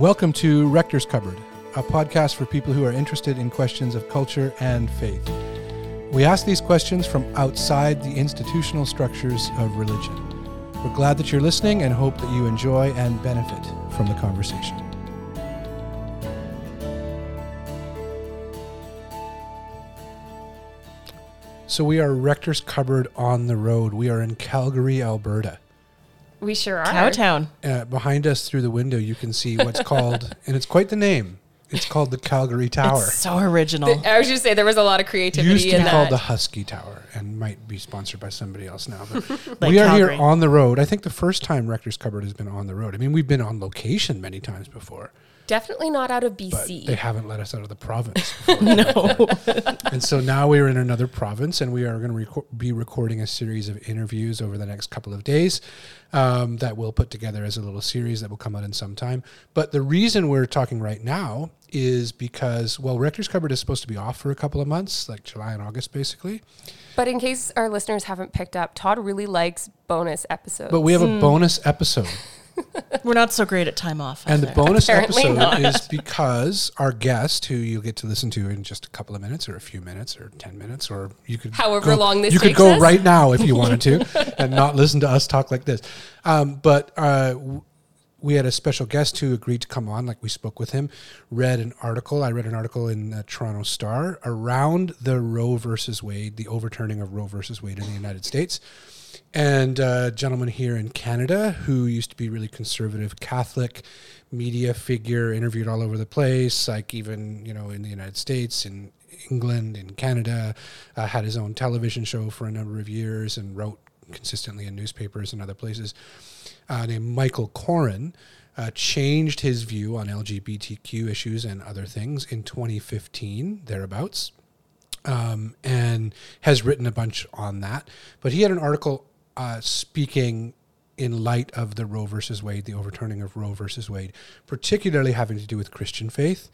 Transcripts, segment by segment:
Welcome to Rector's Cupboard, a podcast for people who are interested in questions of culture and faith. We ask these questions from outside the institutional structures of religion. We're glad that you're listening and hope that you enjoy and benefit from the conversation. So, we are Rector's Cupboard on the road. We are in Calgary, Alberta. We sure are. Cowtown. Uh, behind us through the window, you can see what's called, and it's quite the name. It's called the Calgary Tower. It's so original. The- I was just say there was a lot of creativity used to in be called that. the Husky Tower and might be sponsored by somebody else now. But Like we are Calgary. here on the road. I think the first time Rector's Cupboard has been on the road. I mean, we've been on location many times before, Definitely not out of but BC. they haven't let us out of the province. before. no. and so now we are in another province, and we are going to reco- be recording a series of interviews over the next couple of days um, that we'll put together as a little series that will come out in some time. But the reason we're talking right now is because, well, Rector's Cupboard is supposed to be off for a couple of months, like July and August, basically. but in case our listeners haven't picked up, Todd really likes bonus episodes. But we have a bonus episode. We're not so great at time off. And the bonus Apparently episode not. is because our guest, who you'll get to listen to in just a couple of minutes, or a few minutes, or ten minutes, or you could However go- long this you could go us. right now if you wanted to, and not listen to us talk like this. Um, but uh, we had a special guest who agreed to come on. Like we spoke with him, read an article. I read an article in the Toronto Star around the Roe versus Wade, the overturning of Roe versus Wade in the United States and a gentleman here in Canada who used to be really conservative Catholic media figure, interviewed all over the place, like even you know in the United States, in England, in Canada, uh, had his own television show for a number of years, and wrote consistently in newspapers and other places. Uh, named Michael Coren. Uh, changed his view on LGBTQ issues and other things in 2015, thereabouts um, and has written a bunch on that. But he had an article uh, speaking in light of the Roe versus Wade, the overturning of Roe versus Wade, particularly having to do with Christian faith.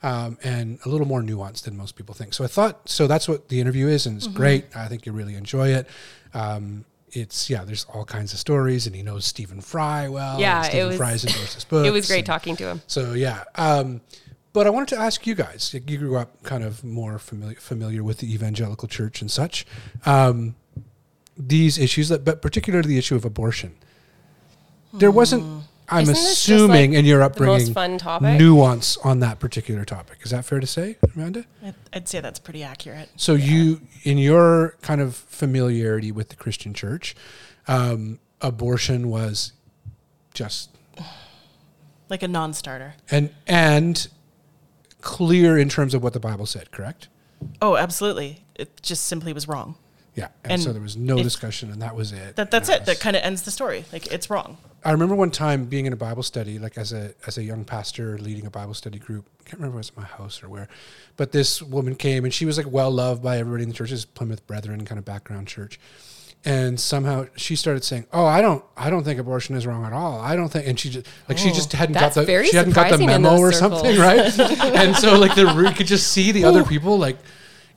Um, and a little more nuanced than most people think. So I thought, so that's what the interview is, and it's great. I think you really enjoy it. Um, it's yeah, there's all kinds of stories, and he knows Stephen Fry well. Yeah, and it Stephen was- Fry's endorsed his books. it was great and- talking to him. so yeah, um, but I wanted to ask you guys. You grew up kind of more familiar familiar with the evangelical church and such. Um, these issues, that, but particularly the issue of abortion. There wasn't. I'm Isn't assuming like, in your upbringing, fun topic? nuance on that particular topic. Is that fair to say, Amanda? I'd, I'd say that's pretty accurate. So you, in your kind of familiarity with the Christian church, um, abortion was just Like a non-starter. and and clear in terms of what the Bible said. Correct. Oh, absolutely. It just simply was wrong. Yeah, and, And so there was no discussion, and that was it. That that's it. That kind of ends the story. Like it's wrong. I remember one time being in a Bible study, like as a as a young pastor leading a Bible study group. I can't remember if it was my house or where, but this woman came and she was like well loved by everybody in the church. Is Plymouth Brethren kind of background church, and somehow she started saying, "Oh, I don't, I don't think abortion is wrong at all. I don't think." And she just like she just oh, hadn't got the she hadn't got the memo or circles. something, right? and so like the you could just see the other people like.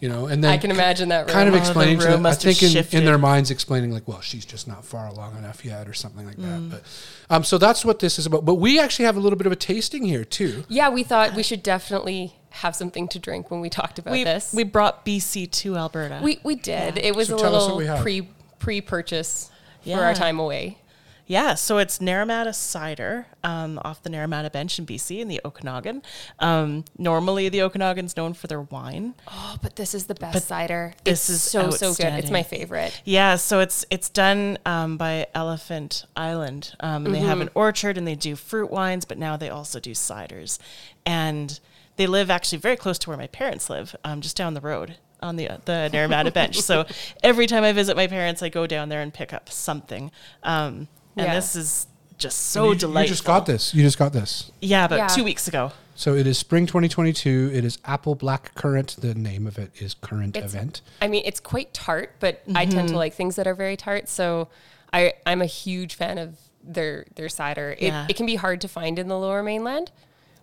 You know, and then I can imagine that kind of room. Oh, the explaining to them. I think in, in their minds explaining like, well, she's just not far along enough yet, or something like Mm. that. But um, so that's what this is about. But we actually have a little bit of a tasting here too. Yeah, we thought we should definitely have something to drink when we talked about We this. we brought BC to Alberta. we we did. It was So a little what we have. pre pre purchase for our time away. Yeah, so it's Naramata cider um, off the Naramata bench in BC in the Okanagan. Um, normally, the Okanagan's known for their wine. Oh, but this is the best But cider. this it's is so so good. It's my favorite. Yeah, so it's it's done um, by Elephant Island, um, and they have an orchard and they do fruit wines, but now they also do ciders, and they live actually very close to where my parents live, um, just down the road on the the Naramata bench. So every time I visit my parents, I go down there and pick up something, um, and Yeah. this is just so you, delightful. You just got this. You just got this. Yeah, about Yeah. two weeks ago. So it is spring 2022. It is apple black currant. The name of it is current It's- event. I mean, it's quite tart, but I tend to mm-hmm. like things that are very tart. So I I'm a huge fan of their their cider. It it can be hard to find in the Lower Mainland.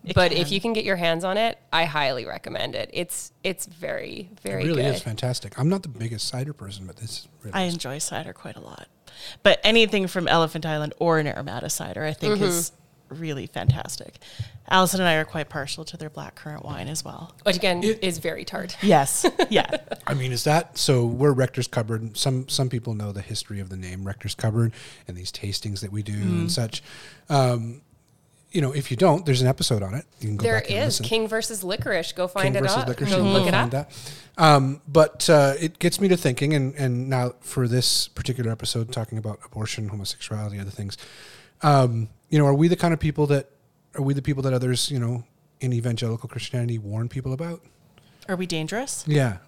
It but if you can get your hands on it, I highly recommend it. It's it's very very it really good. is fantastic. I'm not the biggest cider person, but this really I is. enjoy cider quite a lot. But anything from Elephant Island or an Naramata cider, I think is really fantastic. Allison and I are quite partial to their black currant wine as well. Which again It- is very tart. Yes, yeah. I mean, is that so? We're Rector's Cupboard. Some some people know the history of the name Rector's Cupboard and these tastings that we do Mm. and such. Um, you know, if you don't, there's an episode on it. You can go There back and is listen. King versus licorice. Go find King it versus up. Licorice. Go you can look it up. that. Um, but uh, it gets me to thinking, and, and now for this particular episode, talking about abortion, homosexuality, other things. Um, you know, are we the kind of people that are we the people that others, you know, in evangelical Christianity warn people about? Are we dangerous? Yeah,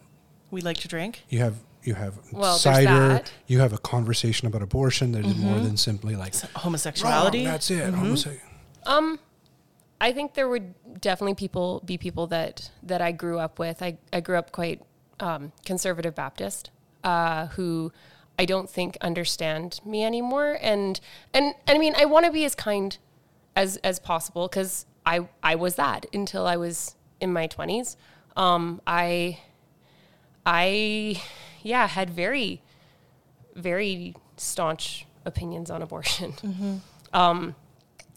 We like to drink. you have you have Well, cider. You have a conversation about abortion that is more than simply like Homosexuality. "Wrong, that's it. Homose- Um, I think there would definitely people be people that that I grew up with. I I grew up quite um, conservative Baptist, uh, who I don't think understand me anymore. And and, and I mean, I want to be as kind as as possible because I I was that until I was in my twenties. Um, I I yeah had very very staunch opinions on abortion. Um,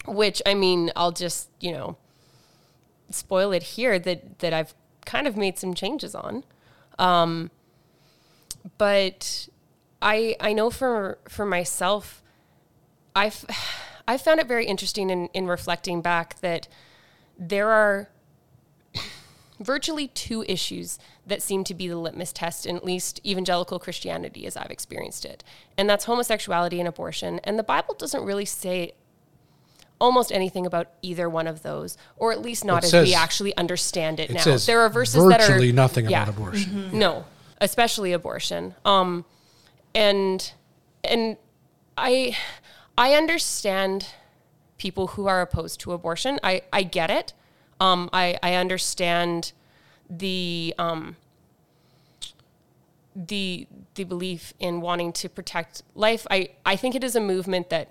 which I mean, I'll just you know spoil it here that that I've kind of made some changes on. Um, but I I know for for myself, I've I found it very interesting in, in reflecting back that there are virtually two issues that seem to be the litmus test in at least evangelical Christianity as I've experienced it. And that's homosexuality and abortion. And the Bible doesn't really say almost anything about either one of those, or at least not It as says- we actually understand it, It now. there are verses that are virtually nothing yeah. about abortion. No, especially abortion. Um, and and I I understand people who are opposed to abortion. I I get it. Um, I I understand the um the the belief in wanting to protect life. I I think it is a movement that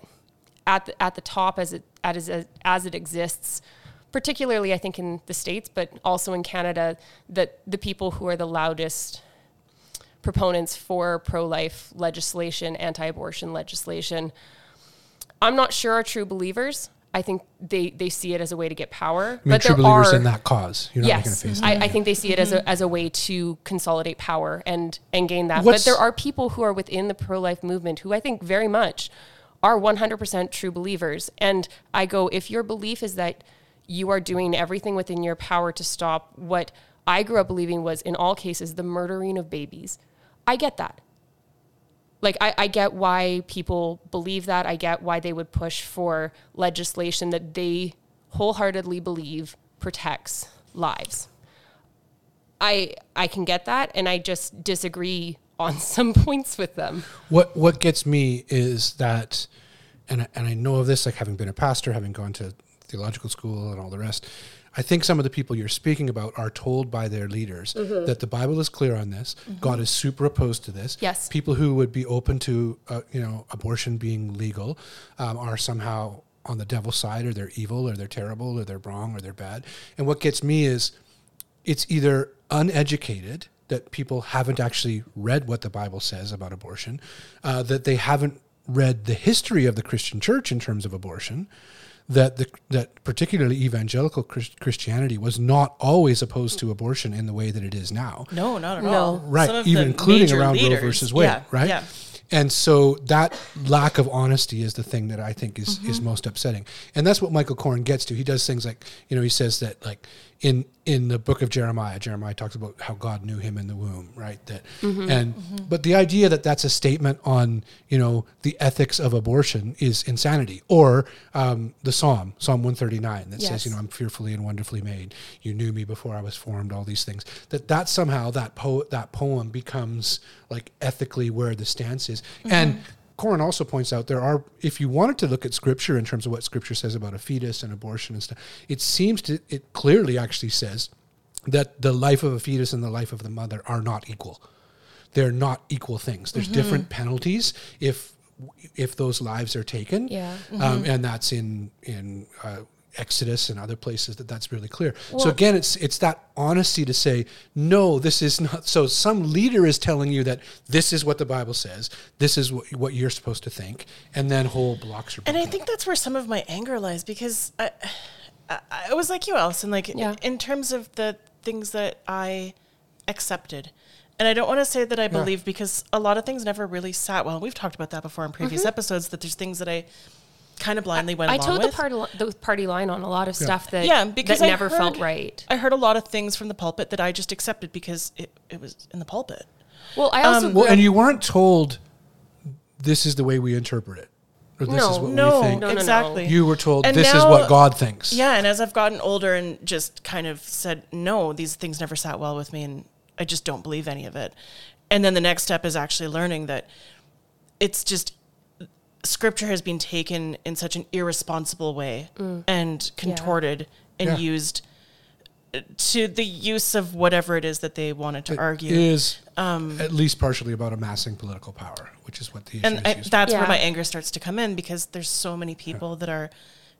at the, at the top as it as it, as it exists particularly I think in the states but also in Canada that the people who are the loudest proponents for pro-life legislation, anti-abortion legislation, I'm not sure are true believers. I think they, they see it as a way to get power. I mean, but true there believers are, in that cause. You're not yes, face. I, I think they see it as a, mm-hmm. as a way to consolidate power and, and gain that. What's- but there are people who are within the pro-life movement who I think very much are 100% true believers. And I go, if your belief is that you are doing everything within your power to stop what I grew up believing was, in all cases, the murdering of babies, I get that. Like, I, I get why people believe that. I get why they would push for legislation that they wholeheartedly believe protects lives. I I can get that, and I just disagree on some points with them. What what gets me is that, and I, and I know of this, like having been a pastor, having gone to theological school, and all the rest. I think some of the people you're speaking about are told by their leaders that the Bible is clear on this. God is super opposed to this. Yes. people who would be open to, uh, you know, abortion being legal, um, are somehow on the devil's side, or they're evil, or they're terrible, or they're wrong, or they're bad. And what gets me is it's either uneducated that people haven't actually read what the Bible says about abortion, uh, that they haven't read the history of the Christian church in terms of abortion, that the, that particularly evangelical Chris- Christianity was not always opposed to abortion in the way that it is now. No, not at No. all. Right, even including around leaders, Roe versus Wade, yeah, right? Yeah. And so that lack of honesty is the thing that I think is is Mm-hmm. most upsetting. And that's what Michael Coren gets to. He does things like, you know, he says that like in in the book of Jeremiah, Jeremiah talks about how God knew him in the womb, right? That Mm-hmm. and but the idea that that's a statement on, you know, the ethics of abortion is insanity. Or um, the Psalm, Psalm 139 that says, you know, I'm fearfully and wonderfully made. You knew me before I was formed, all these things. That that somehow that po- that poem becomes like ethically where the stance is. And Coren also points out there are, if you wanted to look at scripture in terms of what scripture says about a fetus and abortion and stuff, it seems to, it clearly actually says that the life of a fetus and the life of the mother are not equal. They're not equal things. There's different penalties if if those lives are taken. Yeah. Um, and that's in in uh, Exodus and other places that that's really clear. so again, it's it's that honesty to say no, this is not. So some leader is telling you that this is what the Bible says, this is what, what you're supposed to think, and then whole blocks are. And I think that's where some of my anger lies because I, I, I was like you, Allison. Like Yeah. in terms of the things that I accepted, and I don't want to say that I believe because a lot of things never really sat well. We've talked about that before in previous mm-hmm. episodes. That there's things that I kind of blindly went I along told the with. party the party line on a lot of stuff that yeah, because that I never felt right. I heard a lot of things from the pulpit that I just accepted because it, it was in the pulpit. Well, I also Um, well, and you weren't told this is the way we interpret it, or this No, is what No, we think. no, no. exactly. You were told And this is what God thinks. Yeah, and as I've gotten older and just kind of said, no, these things never sat well with me, and I just don't believe any of it. And then the next step is actually learning that it's just scripture has been taken in such an irresponsible way mm. and contorted and Yeah. used uh, to the use of whatever it is that they wanted to It argue. is um, at least partially about amassing political power, which is what the issue and is I, that's Yeah. where my anger starts to come in because there's so many people that are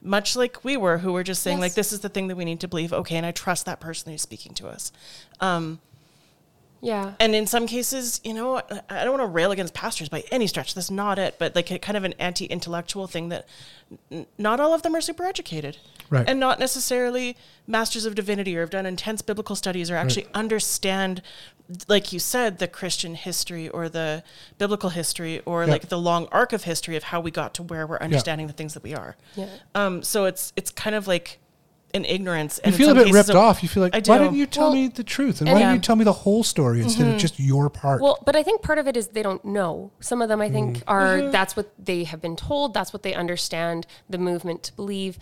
much like we were who were just saying Yes. like this is the thing that we need to believe okay and i trust that person who's speaking to us um, yeah. and in some cases you know i I don't want to rail against pastors by any stretch that's not it but like a kind of an anti-intellectual thing that n- not all of them are super educated Right. and not necessarily masters of divinity or have done intense biblical studies or actually understand like you said the christian history or the biblical history or Yeah. like the long arc of history of how we got to where we're understanding the things that we are Yeah. um so it's it's kind of like an ignorance you and in feel a bit ripped of- off. You feel like, I why didn't you tell Well, me the truth? And and why yeah. didn't you tell me the whole story instead of mm-hmm. just your part? Well, but I think part of it is they don't know. Some of them, I think, mm. are mm-hmm. that's what they have been told. That's what they understand the movement to believe.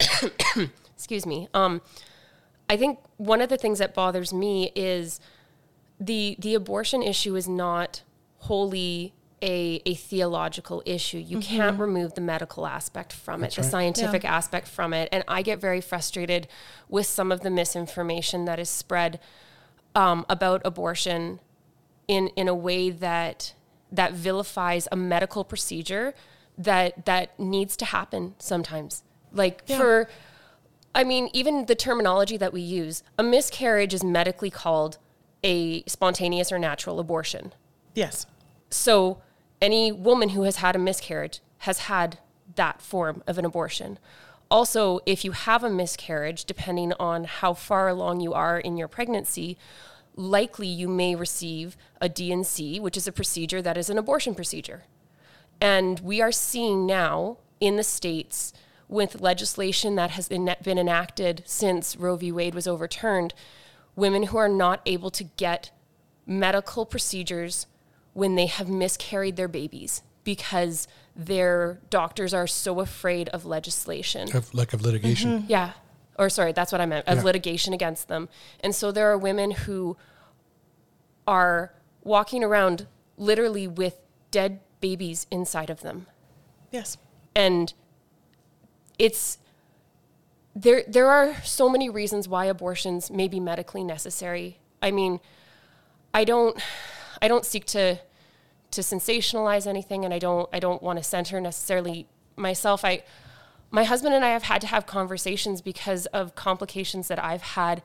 Excuse me. Um, I think one of the things that bothers me is the the abortion issue is not wholly a, a theological issue. You can't remove the medical aspect from it, the right. scientific aspect from it. And I get very frustrated with some of the misinformation that is spread um, about abortion in in a way that that vilifies a medical procedure that that needs to happen sometimes. Like Yeah. for I mean, even the terminology that we use, a miscarriage is medically called a spontaneous or natural abortion. yes So any woman who has had a miscarriage has had that form of an abortion. Also, if you have a miscarriage, depending on how far along you are in your pregnancy, likely you may receive a D&C, which is a procedure that is an abortion procedure. And we are seeing now in the states with legislation that has been enacted since Roe v. Wade was overturned, women who are not able to get medical procedures when they have miscarried their babies because their doctors are so afraid of legislation. of, like of litigation. Mm-hmm. Yeah. Or sorry, that's what I meant, of Yeah. litigation against them. And so there are women who are walking around literally with dead babies inside of them. yes And it's there there are so many reasons why abortions may be medically necessary. I mean, I don't I don't seek to to sensationalize anything and I don't I don't want to center necessarily myself. I my husband and I have had to have conversations because of complications that I've had.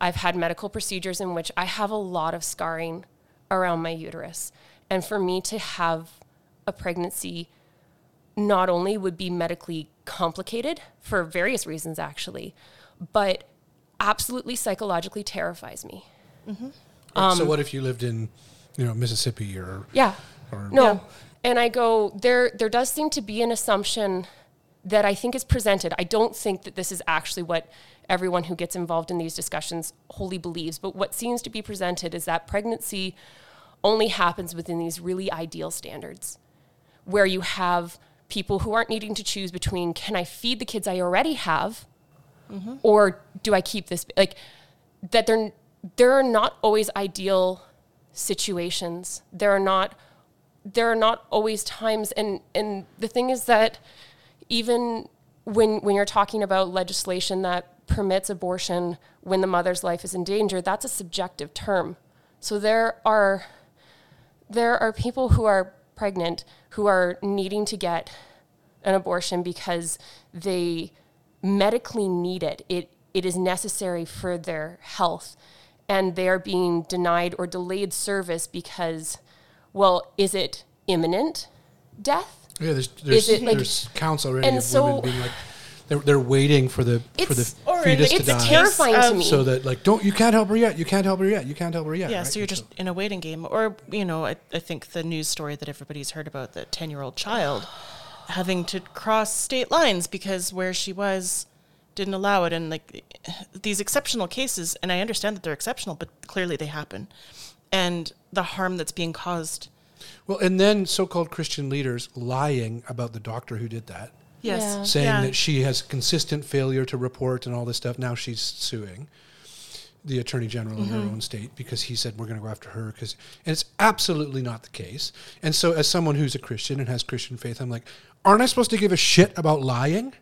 I've had medical procedures in which I have a lot of scarring around my uterus. And for me to have a pregnancy not only would be medically complicated for various reasons, actually, but absolutely psychologically terrifies me. Um, so what if you lived in, you know, Mississippi or Yeah. Or- no. Yeah. And I go, there there does seem to be an assumption that I think is presented. I don't think that this is actually what everyone who gets involved in these discussions wholly believes, but what seems to be presented is that pregnancy only happens within these really ideal standards where you have people who aren't needing to choose between can I feed the kids I already have mm-hmm. or do I keep this like that there there are not always ideal situations. There are not there are not always times and and the thing is that even when when you're talking about legislation that permits abortion when the mother's life is in danger, that's a subjective term. So there are there are people who are pregnant who are needing to get an abortion because they medically need it. It it is necessary for their health, and they are being denied or delayed service because, well, is it imminent death? Yeah, there's there's, it like- there's counts already and of so- women being like they're, they're waiting for the for the It's- or fetus to It's die, terrifying to Um, me. so that like don't you can't help her yet, you can't help her yet, you can't help her yet. Yeah, right? so you're just in a waiting game. Or, you know, I, I think the news story that everybody's heard about the 10 year old child having to cross state lines because where she was didn't allow it. And like these exceptional cases, and I understand that they're exceptional, but clearly they happen. And the harm that's being caused. well, and then so-called Christian leaders lying about the doctor who did that. Yes. Yeah. saying Yeah. that she has consistent failure to report and all this stuff. Now she's suing the attorney general in her Mm-hmm. own state because he said we're going to go after her because and it's absolutely not the case. And so as someone who's a Christian and has Christian faith, I'm like, aren't I supposed to give a shit about lying?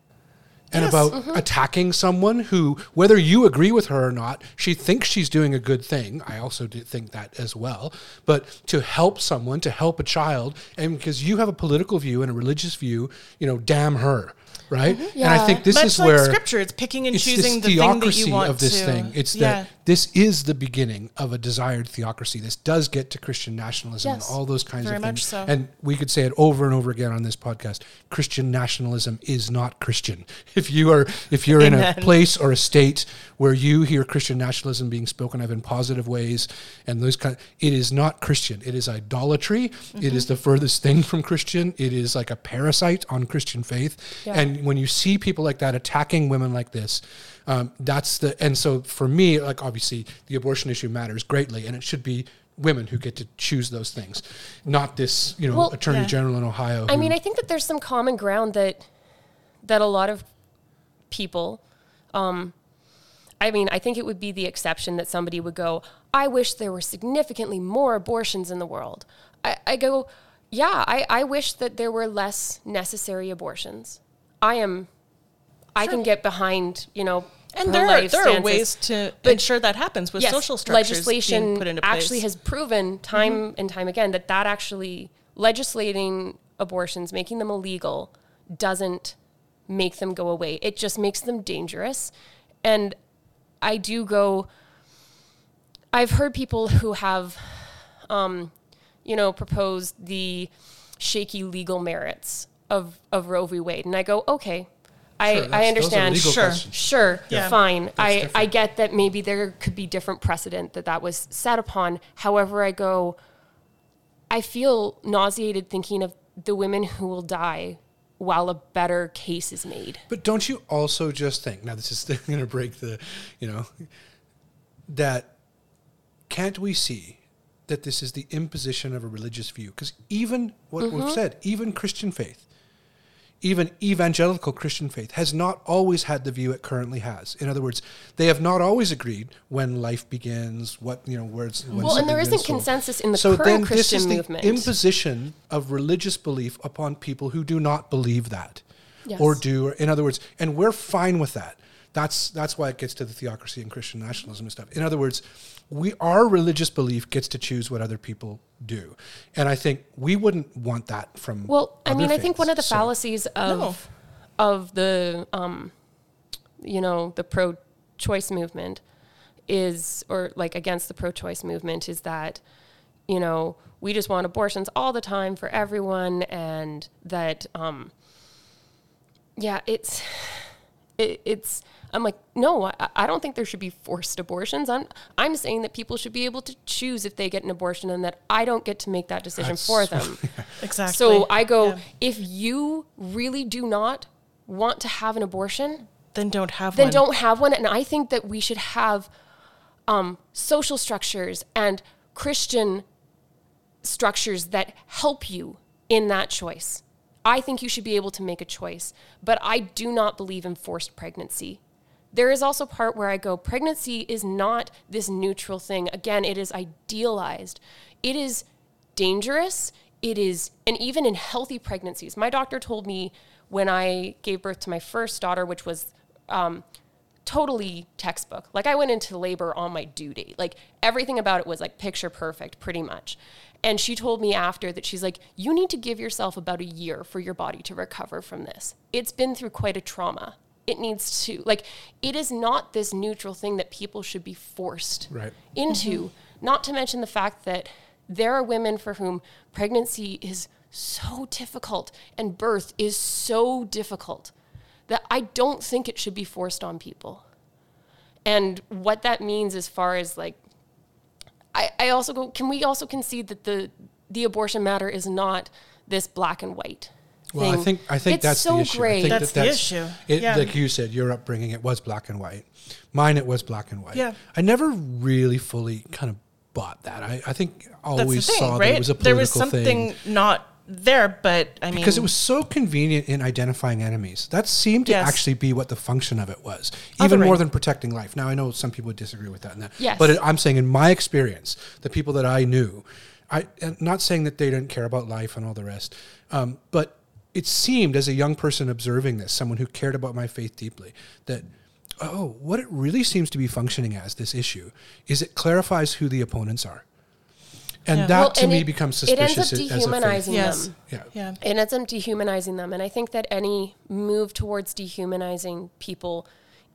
And Yes. about Mm-hmm. attacking someone who, whether you agree with her or not, she thinks she's doing a good thing. I also do think that as well. But to help someone, to help a child, and because you have a political view and a religious view, you know, damn her, right? And I think this Much is like where scripture, it's picking and it's choosing the thing that you want of this to. thing. It's yeah. that this is the beginning of a desired theocracy. This does get to Christian nationalism Yes. and all those kinds Very of much things. so. And we could say it over and over again on this podcast. Christian nationalism is not Christian. If you are if you're in a place or a state where you hear Christian nationalism being spoken of in positive ways and those kind it is not Christian. It is idolatry. It Mm-hmm. is the furthest thing from Christian. It is like a parasite on Christian faith. Yeah. And when you see people like that attacking women like this, um, that's the and so for me, like obviously the abortion issue matters greatly, and it should be women who get to choose those things, not this you know Well, attorney yeah. general in Ohio. I mean, I think that there's some common ground that that a lot of people. Um, I mean, I think it would be the exception that somebody would go, "I wish there were significantly more abortions in the world." I, I go, "Yeah, I, I wish that there were less necessary abortions." I am, I can get behind, you know, And there are, there are ways to ensure that happens with Yes, social structures legislation put into place. actually has proven time and time again that that actually legislating abortions, making them illegal, doesn't make them go away. It just makes them dangerous. And I do go. I've heard people who have, um, you know, proposed the shaky legal merits of of Roe v. Wade, and I go, okay, I, Sure, I that's- understand. Sure, questions. sure, Yeah. fine. I, I different. get that maybe there could be different precedent that that was set upon. However, I go, I feel nauseated thinking of the women who will die while a better case is made. But don't you also just think now? This is going to break the, you know, that can't we see that this is the imposition of a religious view? Because even what Mm-hmm. we've said, even Christian faith, even evangelical Christian faith has not always had the view it currently has. In other words, they have not always agreed when life begins, what you know, where it's. when Well, and there isn't begins, so on. consensus in the so current then this Christian is the movement. imposition of religious belief upon people who do not believe that Yes. or do in other words and we're fine with that that's that's why it gets to the theocracy and christian nationalism and stuff in other words we our religious belief gets to choose what other people do and i think we wouldn't want that from Well, I other mean, I think one of the. So- fallacies of of the um, you know the pro-choice movement is, or like against the pro-choice movement, is that you know we just want abortions all the time for everyone, and that um, yeah, it's it, it's. I'm like, no, I, I don't think there should be forced abortions. I'm I'm saying that people should be able to choose if they get an abortion, and that I don't get to make that decision for them. exactly. So I go, Yeah. if you really do not want to have an abortion, then don't have then one. don't have one. And I think that we should have um, social structures and Christian structures that help you in that choice. I think you should be able to make a choice, but I do not believe in forced pregnancy. There is also part where I go, pregnancy is not this neutral thing. Again, it is idealized. It is dangerous. It is, and even in healthy pregnancies, my doctor told me when I gave birth to my first daughter, which was um, totally textbook. Like I went into labor on my due date. Like everything about it was like picture perfect, pretty much. And she told me after that she's like, you need to give yourself about a year for your body to recover from this. It's been through quite a trauma. It needs to like it is not this neutral thing that people should be forced Right. into mm-hmm. not to mention the fact that there are women for whom pregnancy is so difficult and birth is so difficult that I don't think it should be forced on people. And what that means as far as like I, I also go can we also concede that the the abortion matter is not this black and white Well, I think I think It's that's so the issue. I think That's the issue. It, Yeah. Like you said, your upbringing, it was black and white. Mine, it was black and white. Yeah. I never really fully kind of bought that. I, I think I always thing, saw right? that it was a political issue. there was something thing. not there, but I mean, Because it was so convenient in identifying enemies. That seemed to Yes. actually be what the function of it was, even more than protecting life. Now, I know some people would disagree with that. And that Yes. But it, I'm saying, in my experience, the people that I knew, I, and not saying that they didn't care about life and all the rest, um, but it seemed as a young person observing this, someone who cared about my faith deeply, that, oh, what it really seems to be functioning as, this issue, is it clarifies who the opponents are. And Yeah. that Well, to and me it- becomes it ends suspicious up as a dehumanizing Yes. them Yeah. yeah, and ends up dehumanizing them. And I think that any move towards dehumanizing people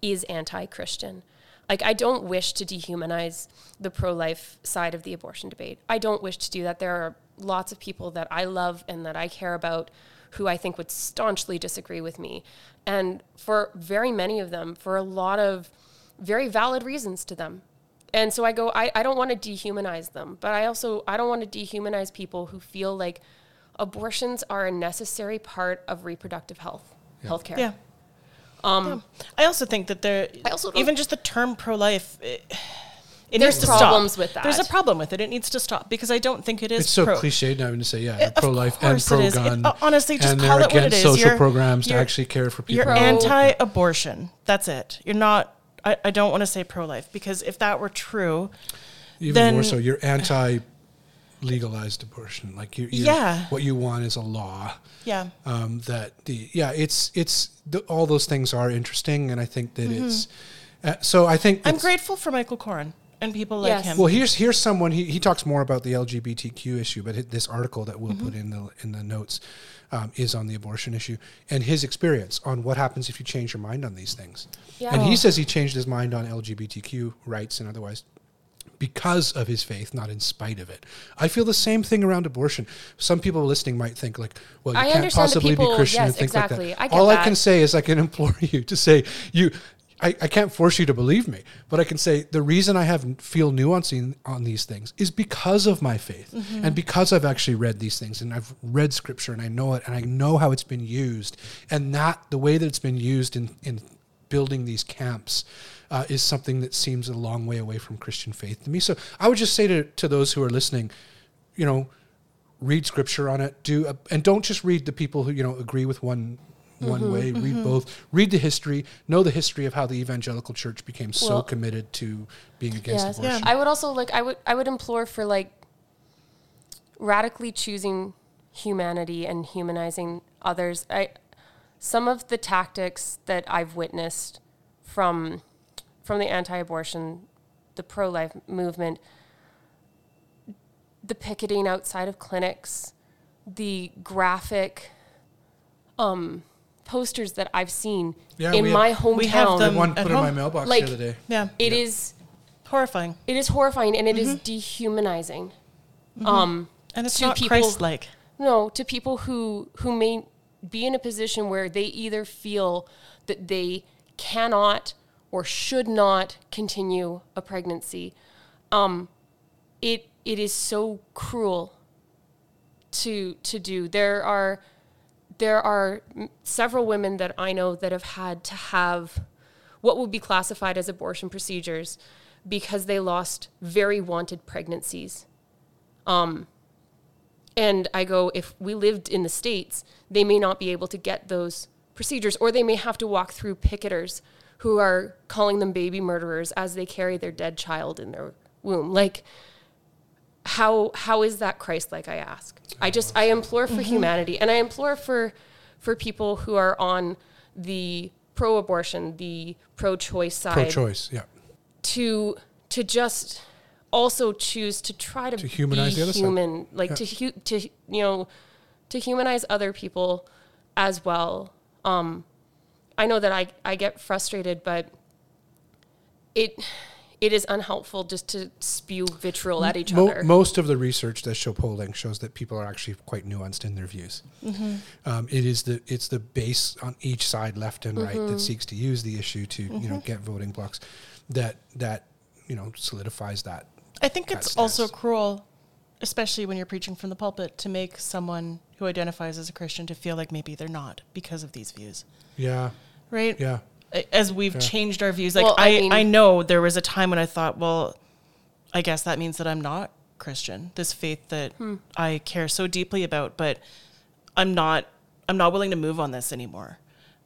is anti-Christian. Like I don't wish to dehumanize the pro-life side of the abortion debate. I don't wish to do that. There are lots of people that I love and that I care about who I think would staunchly disagree with me. And for very many of them, for a lot of very valid reasons to them. And so I go, I, I don't want to dehumanize them, but I also I don't want to dehumanize people who feel like abortions are a necessary part of reproductive health, healthcare. yeah. Um, I also think that there, I also even just the term pro-life, it, it There's needs to problems stop. with that. There's a problem with it. It needs to stop because I don't think it is. It's so pro- cliched now even to say, yeah, Of pro life and pro it gun. uh, honestly, just and call it what it is. against is. social You're- programs you're- actually care for You're anti-abortion. That's it. You're not. I, I don't want to say pro-life because if that were true, Even then- more so, you're anti legalized abortion. Like you, Yeah. what you want is a law. yeah, Um, that the yeah, it's it's the, all those things are interesting, and I think that it's. Uh, so I think Mm-hmm. I'm grateful for Michael Coren and people like Yes. him. Well, here's here's someone he, he talks more about the LGBTQ issue, but this article that we'll Mm-hmm. put in the in the notes um, is on the abortion issue and his experience on what happens if you change your mind on these things. Yeah. And Oh. he says he changed his mind on LGBTQ rights and otherwise because of his faith, not in spite of it. I feel the same thing around abortion. Some people listening might think like, well, you I can't possibly people- be Christian and think exactly. like that. get All I can say is I can implore you to say you I, I can't force you to believe me, but I can say the reason I have feel nuancing on these things is because of my faith Mm-hmm. and because I've actually read these things and I've read scripture and I know it and I know how it's been used and that the way that it's been used in in building these camps uh, is something that seems a long way away from Christian faith to me. So I would just say to to those who are listening, you know, read scripture on it do and don't just read the people who you know agree with one one Mm-hmm, way. Read both. Read the history. Know the history of how the evangelical church became so committed to being against Yes. abortion. I would also like I would I would implore for like radically choosing humanity and humanizing others. I some of the tactics that I've witnessed from from the anti-abortion, the pro-life movement, the picketing outside of clinics, the graphic um, posters that I've seen Yeah, in we my have- hometown. we have them one at put in my mailbox Like- the other day yeah, It is horrifying, it is horrifying and it is dehumanizing. Um, and it's to not people- Christ-like. no, to people who who may be in a position where they either feel that they cannot or should not continue a pregnancy. Um, it it is so cruel to to do. There are there are several women that I know that have had to have what would be classified as abortion procedures because they lost very wanted pregnancies. Um, and I go, if we lived in the States, they may not be able to get those procedures, or they may have to walk through picketers who are calling them baby murderers as they carry their dead child in their womb. Like, how how is that Christ like? I ask. I just I implore for humanity, and I implore for for people who are on the pro-abortion, the pro-choice side, pro-choice yeah to to just also choose to try to, To humanize be the other side. human, like Yeah. to hu- to you know to humanize other people as well. Um, I know that I I get frustrated, but it it is unhelpful just to spew vitriol at each Mo- other. most of the research that show polling shows that people are actually quite nuanced in their views. Mm-hmm. Um, it is the it's the base on each side, left and right, Mm-hmm. that seeks to use the issue to you know get voting blocks. That that you know solidifies that. I think That it's also cruel, especially when you're preaching from the pulpit, to make someone who identifies as a Christian to feel like maybe they're not because of these views, Yeah, right? yeah, As we've changed our views, like Well, I I, mean- I know there was a time when I thought, well, I guess that means that I'm not Christian. This faith that Hmm. I care so deeply about, but I'm not. I'm not willing to move on this anymore.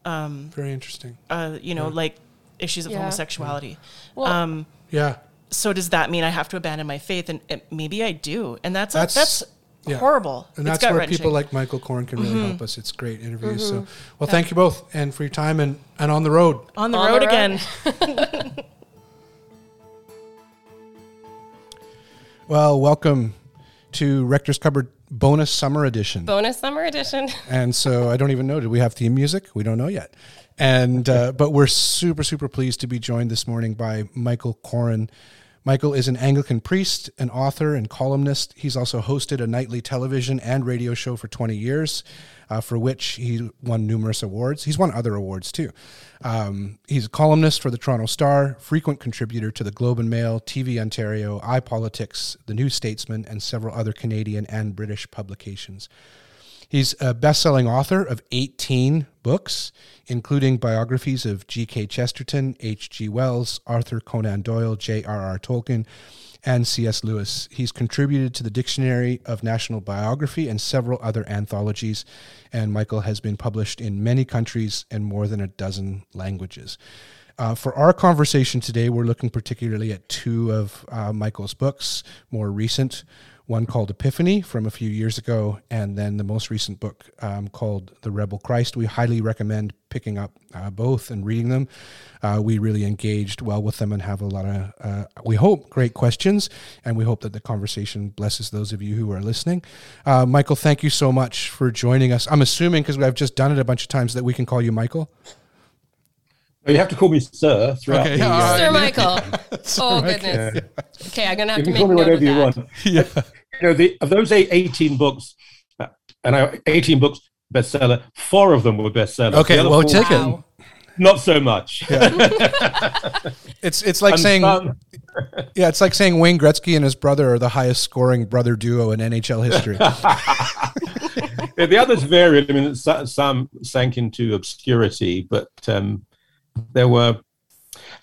very interesting. Uh, you know, like issues of Yeah. homosexuality. Well, um, Yeah, so does that mean I have to abandon my faith? And it, maybe I do, and that's That's- that's, yeah. horrible. and It's that's where gut-wrenching. people like Michael Coren can really help us. It's great interviews. Mm-hmm. So, well, thank you both, and for your time and and on the road. on the On the road road. again. Well, welcome to Rector's Cupboard bonus summer edition. bonus summer edition. And so I don't even know. Did we have theme music? We don't know yet. And uh, but we're super super pleased to be joined this morning by Michael Coren. Michael is an Anglican priest, an author, and columnist. He's also hosted a nightly television and radio show for 20 years, uh, for which he won numerous awards. He's won other awards too. Um, he's a columnist for the Toronto Star, frequent contributor to the Globe and Mail, TV Ontario, iPolitics, The New Statesman, and several other Canadian and British publications. He's a best-selling author of 18 books, including biographies of G.K. Chesterton, H.G. Wells, Arthur Conan Doyle, J.R.R. Tolkien, and C.S. Lewis. He's contributed to the Dictionary of National Biography and several other anthologies, and Michael has been published in many countries and more than a dozen languages. Uh, for our conversation today, we're looking particularly at two of uh, Michael's books, more recent one called Epiphany from a few years ago, and then the most recent book um, called The Rebel Christ. We highly recommend picking up uh, both and reading them. Uh, we really engaged well with them and have a lot of, uh, we hope, great questions, and we hope that the conversation blesses those of you who are listening. Uh, Michael, thank you so much for joining us. I'm assuming, because I've just done it a bunch of times, that we can call you Michael. You have to call me sir throughout Okay, the. all right. Uh, Sir Michael. oh goodness. Okay, I'm gonna have you to can call me whatever you want. Yeah. You know, the, of those eight, 18 books, uh, and I, 18 books bestseller, four of them were bestsellers. Okay, well, four, take Wow. Not so much. It's it's like And saying some- yeah, it's like saying Wayne Gretzky and his brother are the highest scoring brother duo in NHL history. Yeah, the others varied. I mean, so- some sank into obscurity, but um, there were,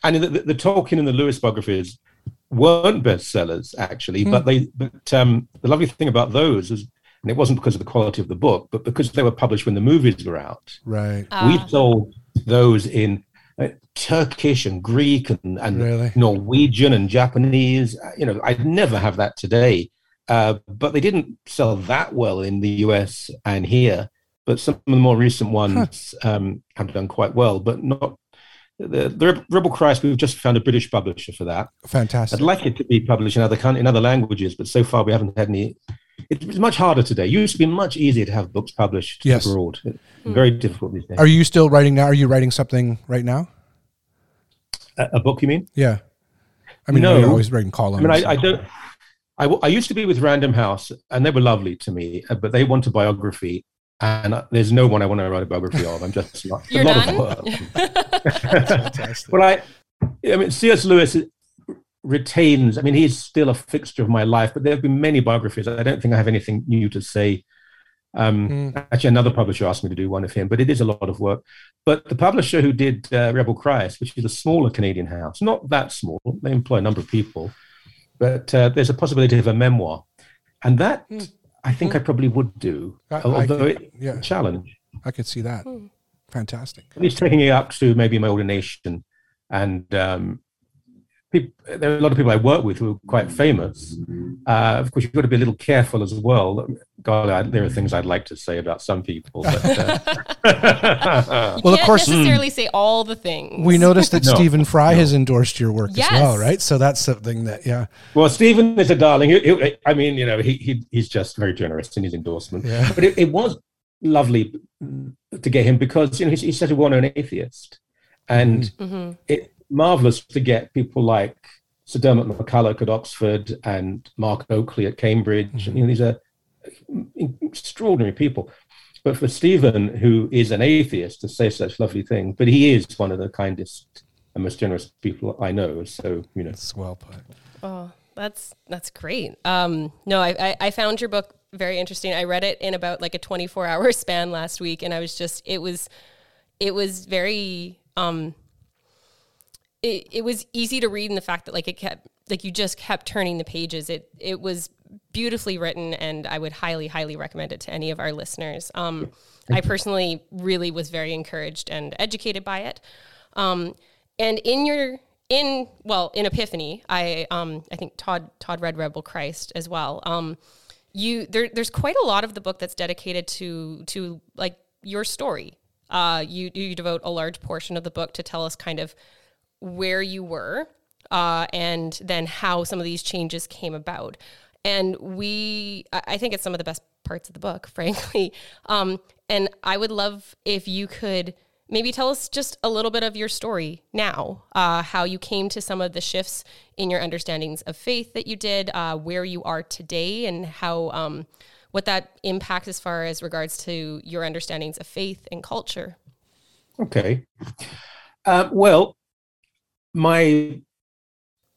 and the, the, the Tolkien and the Lewis biographies weren't bestsellers actually, but they. But um, the lovely thing about those is, and it wasn't because of the quality of the book, but because they were published when the movies were out. right. we sold those in uh, Turkish and Greek and, and Really? Norwegian and Japanese. Uh, You know, I'd never have that today. Uh, but they didn't sell that well in the US and here. But some of the more recent ones um, have done quite well, but not. The, the Rebel Christ, we've just found a British publisher for that. Fantastic. I'd like it to be published in other in other languages, but so far we haven't had any. It's much harder today. It used to be much easier to have books published Yes. abroad. It's very difficult these days. Are you still writing now? Are you writing something right now? A, a book, you mean? Yeah. I mean, No. you're always writing columns. I mean, I, I don't. I, w- I used to be with Random House, and they were lovely to me, uh, but they want a biography, and there's no one I want to write a biography of. I'm just not. a You're lot of done? work. Fantastic. Well, I, I mean, C.S. Lewis retains. I mean, he's still a fixture of my life, but there have been many biographies. I don't think I have anything new to say. Um, Actually, another publisher asked me to do one of him, but it is a lot of work. But the publisher who did uh, Rebel Christ, which is a smaller Canadian house, not that small, they employ a number of people, but uh, there's a possibility of a memoir, and that I think I probably would do, I- I although could- it's yeah. a challenge. I could see that. Fantastic. At least taking it up to maybe my ordination, and um, peop there are a lot of people I work with who are quite famous. Uh, of course, you've got to be a little careful as well. God, I, there are things I'd like to say about some people, but uh, Well, of Can't course, necessarily say all the things. we noticed that No. Stephen Fry has endorsed your work Yes. as well, right? So that's something that, yeah. well, Stephen is a darling. He, he, I mean, you know, he, he he's just very generous in his endorsement. Yeah. But it, it was lovely to get him because you know he's, he's such a well-known atheist, and Mm-hmm. it's marvelous to get people like Sir Diarmaid MacCulloch at Oxford and Mark Oakley at Cambridge. And, you know, these are extraordinary people. But for Stephen, who is an atheist, to say such lovely things, but he is one of the kindest and most generous people I know. So you know, It's well put. Oh, that's that's great. Um, no, I, I I found your book very interesting. I read it in about like a 24 hour span last week, and I was just it was it was very um it, it was easy to read in the fact that like it kept like you just kept turning the pages. It it was beautifully written, and I would highly highly recommend it to any of our listeners. Um, I personally really was very encouraged and educated by it. Um, and in your in well in Epiphany, I um I think Todd Todd read Rebel Christ as well. Um, you there there's quite a lot of the book that's dedicated to to like your story. Uh, you you devote a large portion of the book to tell us kind of where you were uh, and then how some of these changes came about. And we, I think it's some of the best parts of the book, frankly. Um, and I would love if you could maybe tell us just a little bit of your story now, uh, how you came to some of the shifts in your understandings of faith that you did, uh, where you are today, and how um, what that impacts as far as regards to your understandings of faith and culture. Okay. Uh, well, my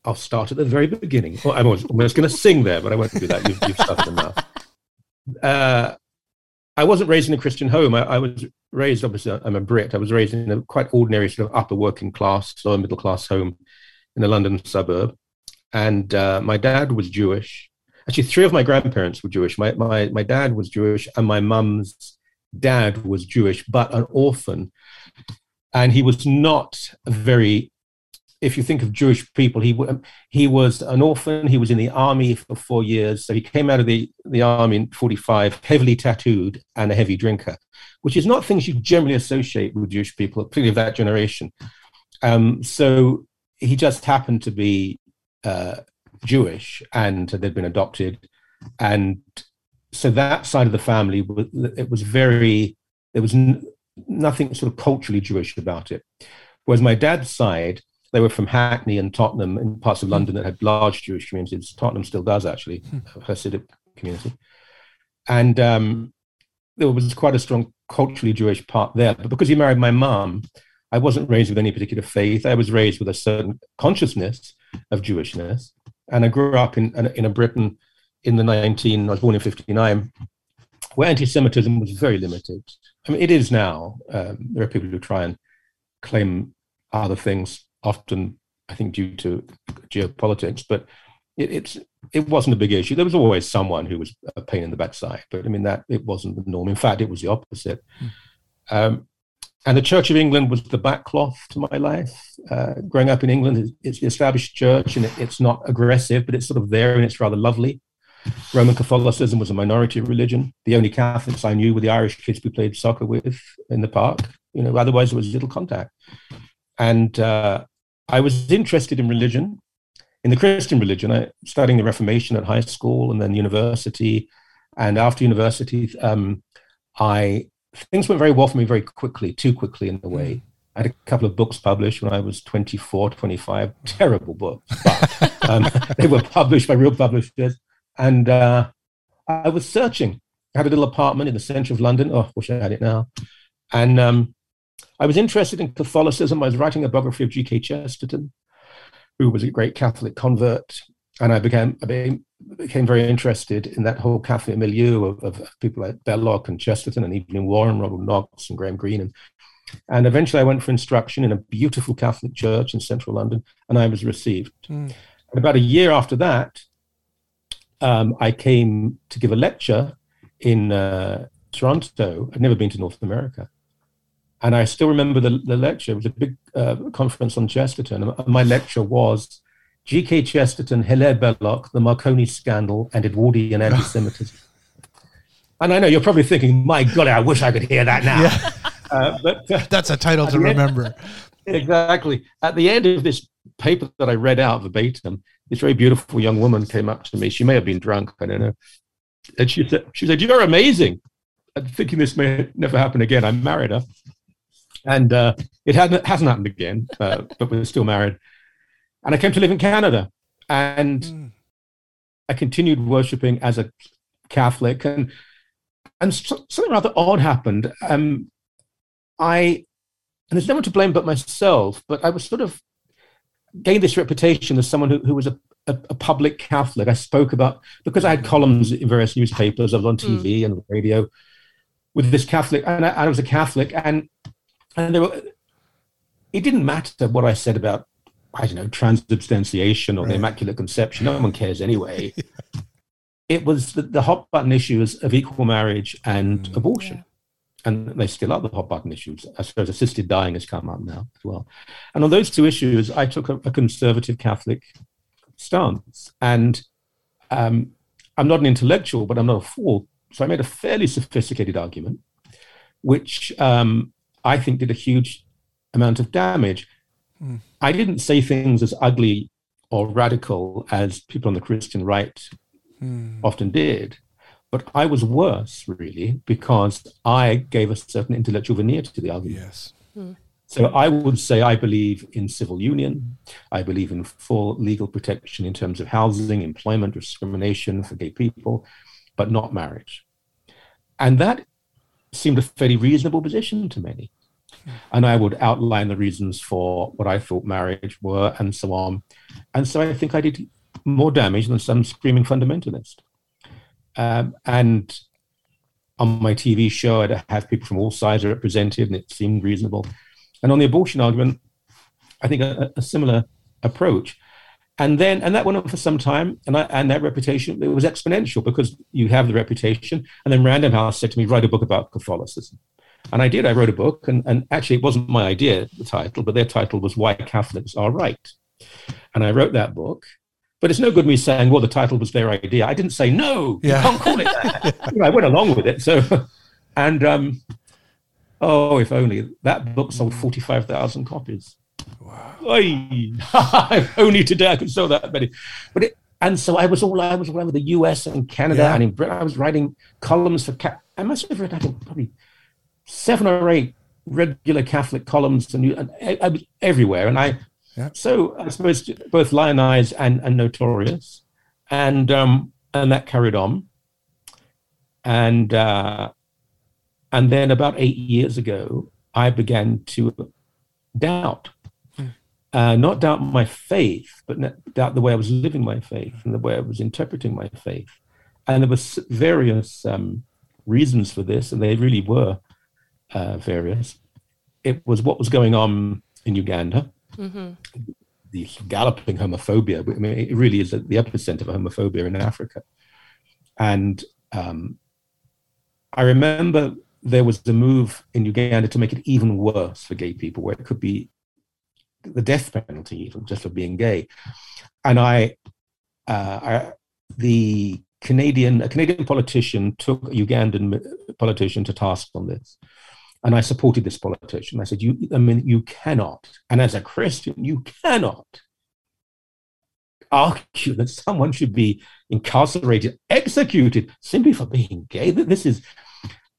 I'll start at the very beginning. Well, I was almost going to sing there, but I won't do that. You've, you've started enough. Uh, I wasn't raised in a Christian home. I, I, was raised, obviously, I'm a Brit. I was raised in a quite ordinary sort of upper working class, lower middle class home in a London suburb. And uh, my dad was Jewish. Actually, three of my grandparents were Jewish. My, my, my dad was Jewish, and my mum's dad was Jewish, but an orphan. And he was not a very if you think of Jewish people, he he was an orphan. He was in the army for four years. So he came out of the, the army in 45, heavily tattooed and a heavy drinker, which is not things you generally associate with Jewish people, particularly of that generation. Um, so he just happened to be uh, Jewish and they'd been adopted. And so that side of the family, it was very, there was n- nothing sort of culturally Jewish about it. Whereas my dad's side, they were from Hackney and Tottenham in parts of London that had large Jewish communities. Tottenham still does actually, a Hasidic community, and um, there was quite a strong culturally Jewish part there. But because he married my mom, I wasn't raised with any particular faith. I was raised with a certain consciousness of Jewishness, and I grew up in in a Britain in the 19. I was born in 59, where anti-Semitism was very limited. I mean, it is now. Um, there are people who try and claim other things often I think due to geopolitics, but it, it's it wasn't a big issue. There was always someone who was a pain in the backside, but I mean that it wasn't the norm. In fact, it was the opposite. Mm. Um, and the Church of England was the backcloth to my life. Uh, growing up in England, it's the established church, and it, it's not aggressive, but it's sort of there, and it's rather lovely. Roman Catholicism was a minority religion. The only Catholics I knew were the Irish kids we played soccer with in the park. You know, otherwise there was little contact. And uh, I was interested in religion, in the Christian religion, I, studying the Reformation at high school and then university. And after university, um, I things went very well for me very quickly, too quickly in a way. I had a couple of books published when I was 24, 25, terrible books, but um, they were published by real publishers. And uh, I was searching. I had a little apartment in the center of London. Oh, wish I had it now. And um, I was interested in Catholicism. I was writing a biography of G.K. Chesterton, who was a great Catholic convert. And I became, I became very interested in that whole Catholic milieu of, of people like Belloc and Chesterton and Evelyn Waugh, Ronald Knox and Graham Greene. And, and eventually I went for instruction in a beautiful Catholic church in central London, and I was received. Mm. About a year after that, um, I came to give a lecture in uh, Toronto. I'd never been to North America. And I still remember the, the lecture. It was a big uh, conference on Chesterton. And my lecture was G.K. Chesterton, Hilaire Belloc, the Marconi scandal, and Edwardian anti Semitism. and I know you're probably thinking, my God, I wish I could hear that now. Yeah. Uh, but uh, that's a title to remember. End, exactly. At the end of this paper that I read out verbatim, this very beautiful young woman came up to me. She may have been drunk, I don't know. And she said, she said, You're amazing. I'm thinking this may never happen again, I married her. And uh, it hasn't, hasn't happened again, uh, but we're still married. And I came to live in Canada. And mm. I continued worshiping as a Catholic. And, and something rather odd happened. Um, I, and there's no one to blame but myself, but I was sort of gained this reputation as someone who, who was a, a, a, public Catholic. I spoke about, because I had columns in various newspapers, I was on TV mm. and radio with this Catholic, and I, I, was a Catholic, and and there were, it didn't matter what I said about, I don't know, transubstantiation or right. the Immaculate Conception. No one cares anyway. it was the, the, hot button issues of equal marriage and mm. abortion. Yeah and they still are the hot button issues. I suppose assisted dying has come up now as well. And on those two issues, I took a, a conservative Catholic stance. And um, I'm not an intellectual, but I'm not a fool. So I made a fairly sophisticated argument, which um, I think did a huge amount of damage. Mm. I didn't say things as ugly or radical as people on the Christian right mm. often did. But I was worse, really, because I gave a certain intellectual veneer to the argument. Yes. Hmm. So I would say I believe in civil union. I believe in full legal protection in terms of housing, employment, discrimination for gay people, but not marriage. And that seemed a fairly reasonable position to many. And I would outline the reasons for what I thought marriage were and so on. And so I think I did more damage than some screaming fundamentalist. Um, and on my TV show, I'd have people from all sides represented, and it seemed reasonable. And on the abortion argument, I think a, a similar approach. And then, and that went on for some time, and I, and that reputation it was exponential because you have the reputation. And then Random House said to me, "Write a book about Catholicism," and I did. I wrote a book, and, and actually, it wasn't my idea, the title, but their title was "Why Catholics Are Right," and I wrote that book. But it's no good me saying, well, the title was their idea. I didn't say, no, yeah. you can't call it that. you know, I went along with it. So, and um, oh, if only that book sold 45,000 copies. Wow. only today I could sell that many. But it, and so I was all I was all over the US and Canada yeah. and in Britain. I was writing columns for, I must have read, I think, probably seven or eight regular Catholic columns and, and I, I was everywhere. And I, yeah. So I suppose both lionized and, and notorious, and um, and that carried on. And uh, and then about eight years ago, I began to doubt. Uh, not doubt my faith, but doubt the way I was living my faith and the way I was interpreting my faith. And there was various um, reasons for this, and they really were uh, various. It was what was going on in Uganda mm-hmm. the galloping homophobia. I mean, it really is at the epicenter of homophobia in Africa. And um, I remember there was a move in Uganda to make it even worse for gay people, where it could be the death penalty just for being gay. And I, uh, I the Canadian a Canadian politician took a Ugandan politician to task on this, and I supported this politician. I said, "You, I mean, you cannot, and as a Christian, you cannot argue that someone should be incarcerated, executed simply for being gay. That This is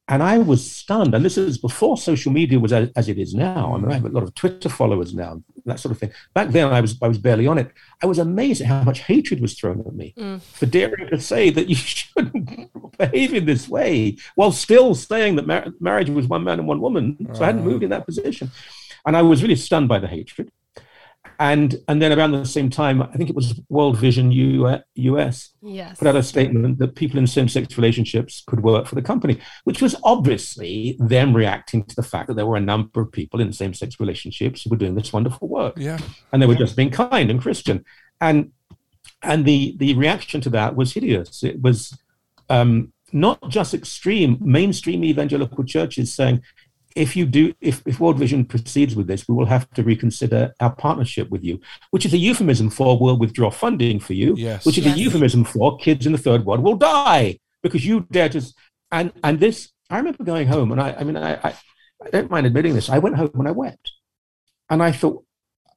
and I was stunned. And this is before social media was as, as, it is now. I mean, I have a lot of Twitter followers now, that sort of thing. Back then, I was I was barely on it. I was amazed at how much hatred was thrown at me mm. for daring to say that you shouldn't behave in this way, while still saying that mar- marriage was one man and one woman. So I hadn't moved in that position, and I was really stunned by the hatred and and then around the same time, I think it was World Vision US yes. put out a statement that people in same-sex relationships could work for the company, which was obviously them reacting to the fact that there were a number of people in same-sex relationships who were doing this wonderful work. Yeah, and they were just being kind and Christian, and and the the reaction to that was hideous. It was. Um, not just extreme mainstream evangelical churches saying if you do, if, if World Vision proceeds with this, we will have to reconsider our partnership with you, which is a euphemism for we'll withdraw funding for you, yes. which is yes. a euphemism for kids in the third world will die because you dare to. And and this, I remember going home, and I, I mean, I, I, I don't mind admitting this. I went home and I wept, and I thought,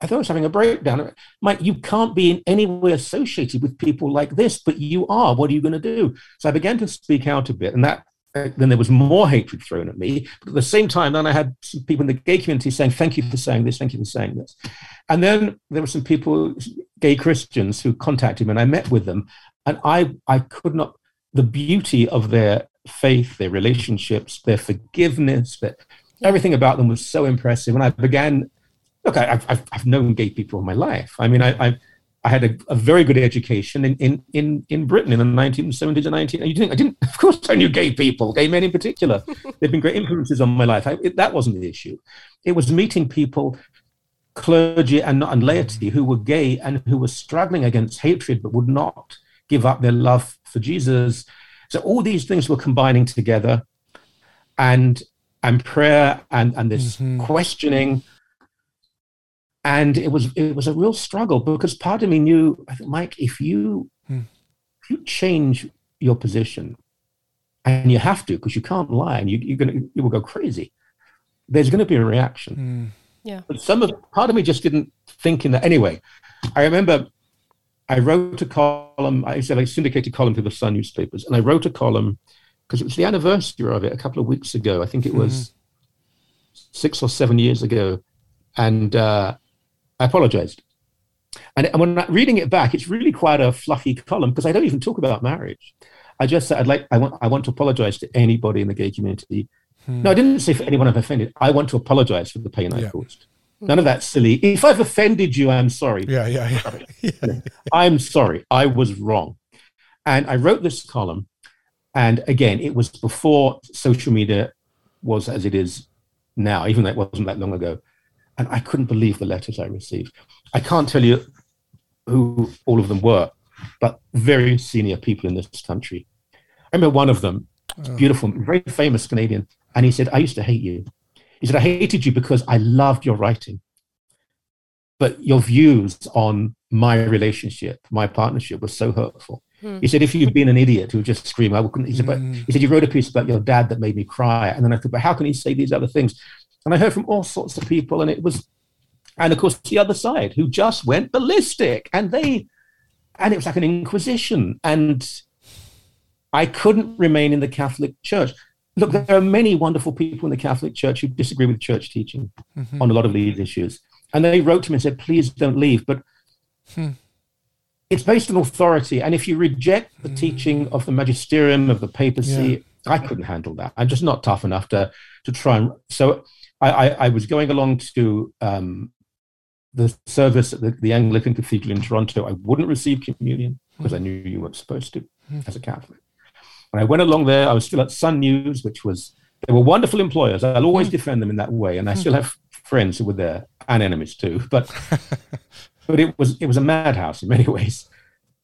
I thought I was having a breakdown. Mike, you can't be in any way associated with people like this, but you are. What are you going to do? So I began to speak out a bit, and that then there was more hatred thrown at me. But at the same time, then I had some people in the gay community saying, "Thank you for saying this. Thank you for saying this." And then there were some people, gay Christians, who contacted me, and I met with them, and I I could not the beauty of their faith, their relationships, their forgiveness, that everything about them was so impressive. And I began, look, I, have I've known gay people all my life. I mean, I, I I had a, a, very good education in, in, in, in Britain in the 1970s and 19. You didn't, I didn't, of course, I knew gay people, gay men in particular. They've been great influences on my life. I, it, that wasn't the issue. It was meeting people, clergy and, and laity, who were gay and who were struggling against hatred but would not give up their love for Jesus. So all these things were combining together, and and prayer and and this mm-hmm. questioning and it was it was a real struggle because part of me knew I think Mike if you hmm. if you change your position and you have to because you can't lie and you, you're gonna you will go crazy there's going to be a reaction hmm. yeah but some of part of me just didn't think in that anyway I remember I wrote a column I said I syndicated column to the Sun newspapers and I wrote a column because it was the anniversary of it a couple of weeks ago I think it was mm. six or seven years ago and uh, I apologized. And, and when I'm reading it back, it's really quite a fluffy column because I don't even talk about marriage. I just said I'd like I want I want to apologize to anybody in the gay community. Hmm. No, I didn't say for anyone I've offended. I want to apologize for the pain yeah. I caused. None of that silly. If I've offended you, I'm sorry. Yeah, yeah, yeah. yeah. I'm sorry. I was wrong. And I wrote this column. And again, it was before social media was as it is now, even though it wasn't that long ago. And I couldn't believe the letters I received. I can't tell you who all of them were, but very senior people in this country. I remember one of them, oh. beautiful, very famous Canadian, and he said, I used to hate you. He said, I hated you because I loved your writing. But your views on my relationship, my partnership was so hurtful. Hmm. He said, if you'd been an idiot who would just scream, I wouldn't. He said, but, hmm. he said, you wrote a piece about your dad that made me cry. And then I thought, but how can he say these other things? And I heard from all sorts of people, and it was, and of course, the other side who just went ballistic, and they, and it was like an inquisition. And I couldn't remain in the Catholic Church. Look, there are many wonderful people in the Catholic Church who disagree with church teaching mm-hmm. on a lot of these issues. And they wrote to me and said, please don't leave. But hmm. it's based on authority. And if you reject the mm. teaching of the magisterium, of the papacy, yeah. I couldn't handle that. I'm just not tough enough to, to try and. So I, I, I was going along to um, the service at the, the, Anglican Cathedral in Toronto. I wouldn't receive communion because I knew you weren't supposed to hmm. as a Catholic. And I went along there. I was still at Sun News, which was they were wonderful employers. I'll always hmm. defend them in that way, and I hmm. still have friends who were there and enemies too. But but it was it was a madhouse in many ways.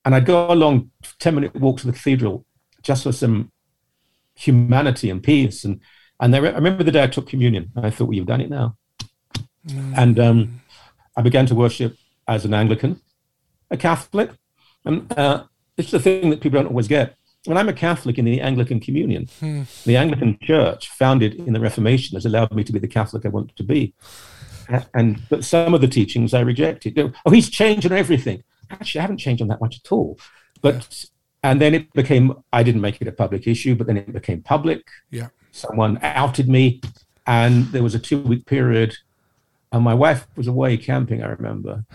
And I'd go along ten minute walk to the cathedral just for some humanity and peace and and I remember the day I took communion. I thought, well, you've done it now. Mm. And um, I began to worship as an Anglican, a Catholic. And uh, it's the thing that people don't always get. When I'm a Catholic in the Anglican Communion, hmm. the Anglican Church, founded in the Reformation, has allowed me to be the Catholic I want to be. And but some of the teachings I rejected. Oh, he's changed on everything. Actually, I haven't changed on that much at all. But and then it became I didn't make it a public issue, but then it became public. Yeah someone outed me, and there was a two week period, and my wife was away camping. I remember,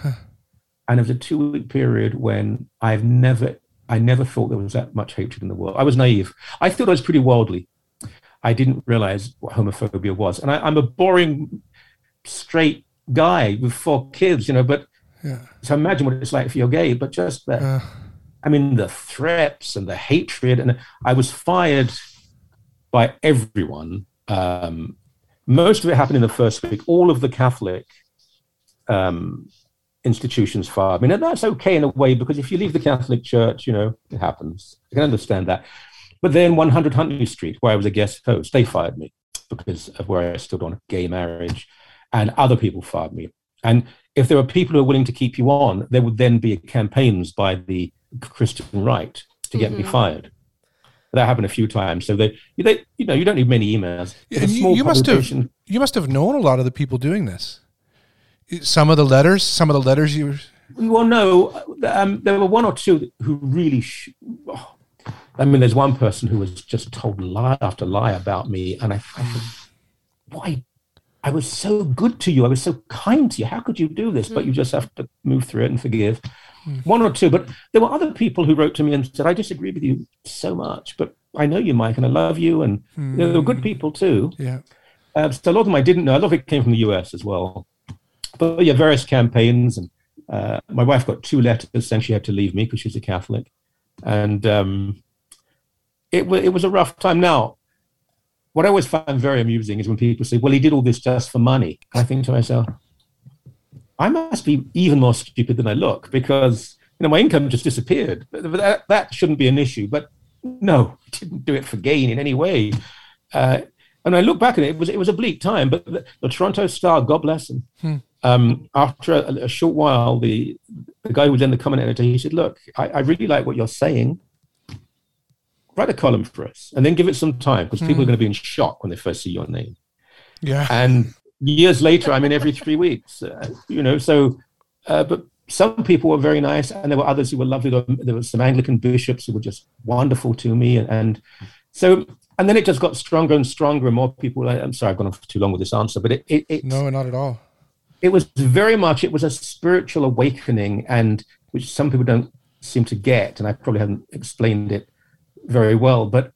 and it was a two week period when I've never, I never thought there was that much hatred in the world. I was naive. I thought I was pretty worldly. I didn't realize what homophobia was, and I, I'm a boring, straight guy with four kids, you know. But yeah. so imagine what it's like if you're gay. But just that, uh. I mean, the threats and the hatred, and I was fired by everyone. Um, most of it happened in the first week. All of the Catholic um, institutions fired me. And that's okay in a way because if you leave the Catholic Church, you know, it happens. I can understand that. But then 100 Huntley Street, where I was a guest host, they fired me because of where I stood on gay marriage. And other people fired me. And if there were people who are willing to keep you on, there would then be campaigns by the Christian right to get mm-hmm. me fired that happened a few times. So they, they, you know, you don't need many emails. and you, you must have, you must have known a lot of the people doing this. Some of the letters, some of the letters you. Well, no, um, there were one or two who really. Sh- oh, I mean, there's one person who was just told lie after lie about me, and I, I thought, why? I was so good to you. I was so kind to you. How could you do this? But you just have to move through it and forgive. Mm. One or two, but there were other people who wrote to me and said, "I disagree with you so much, but I know you, Mike, and I love you." And mm. there were good people too. Yeah. Uh, so a lot of them I didn't know. A lot of it came from the US as well. But yeah, various campaigns, and uh, my wife got two letters saying she had to leave me because she's a Catholic, and um, it, it was a rough time. Now, what I always find very amusing is when people say, well, he did all this just for money. I think to myself, I must be even more stupid than I look because you know my income just disappeared. But that, that shouldn't be an issue. But no, he didn't do it for gain in any way. Uh, and I look back at it, it was it was a bleak time. But the, the Toronto Star, God bless him. Hmm. Um, after a, a, short while, the the guy who was in the comment editor, he said, "Look, I, I really like what you're saying write a column for us and then give it some time because mm. people are hmm. going to be in shock when they first see your name. Yeah. And years later, I'm in every three weeks, uh, you know, so, uh, but some people were very nice and there were others who were lovely. There were some Anglican bishops who were just wonderful to me. And, and so, and then it just got stronger and stronger and more people, like I'm sorry, I've gone on for too long with this answer, but it, it, it no, not at all. It was very much, it was a spiritual awakening and which some people don't seem to get. And I probably haven't explained it very well, but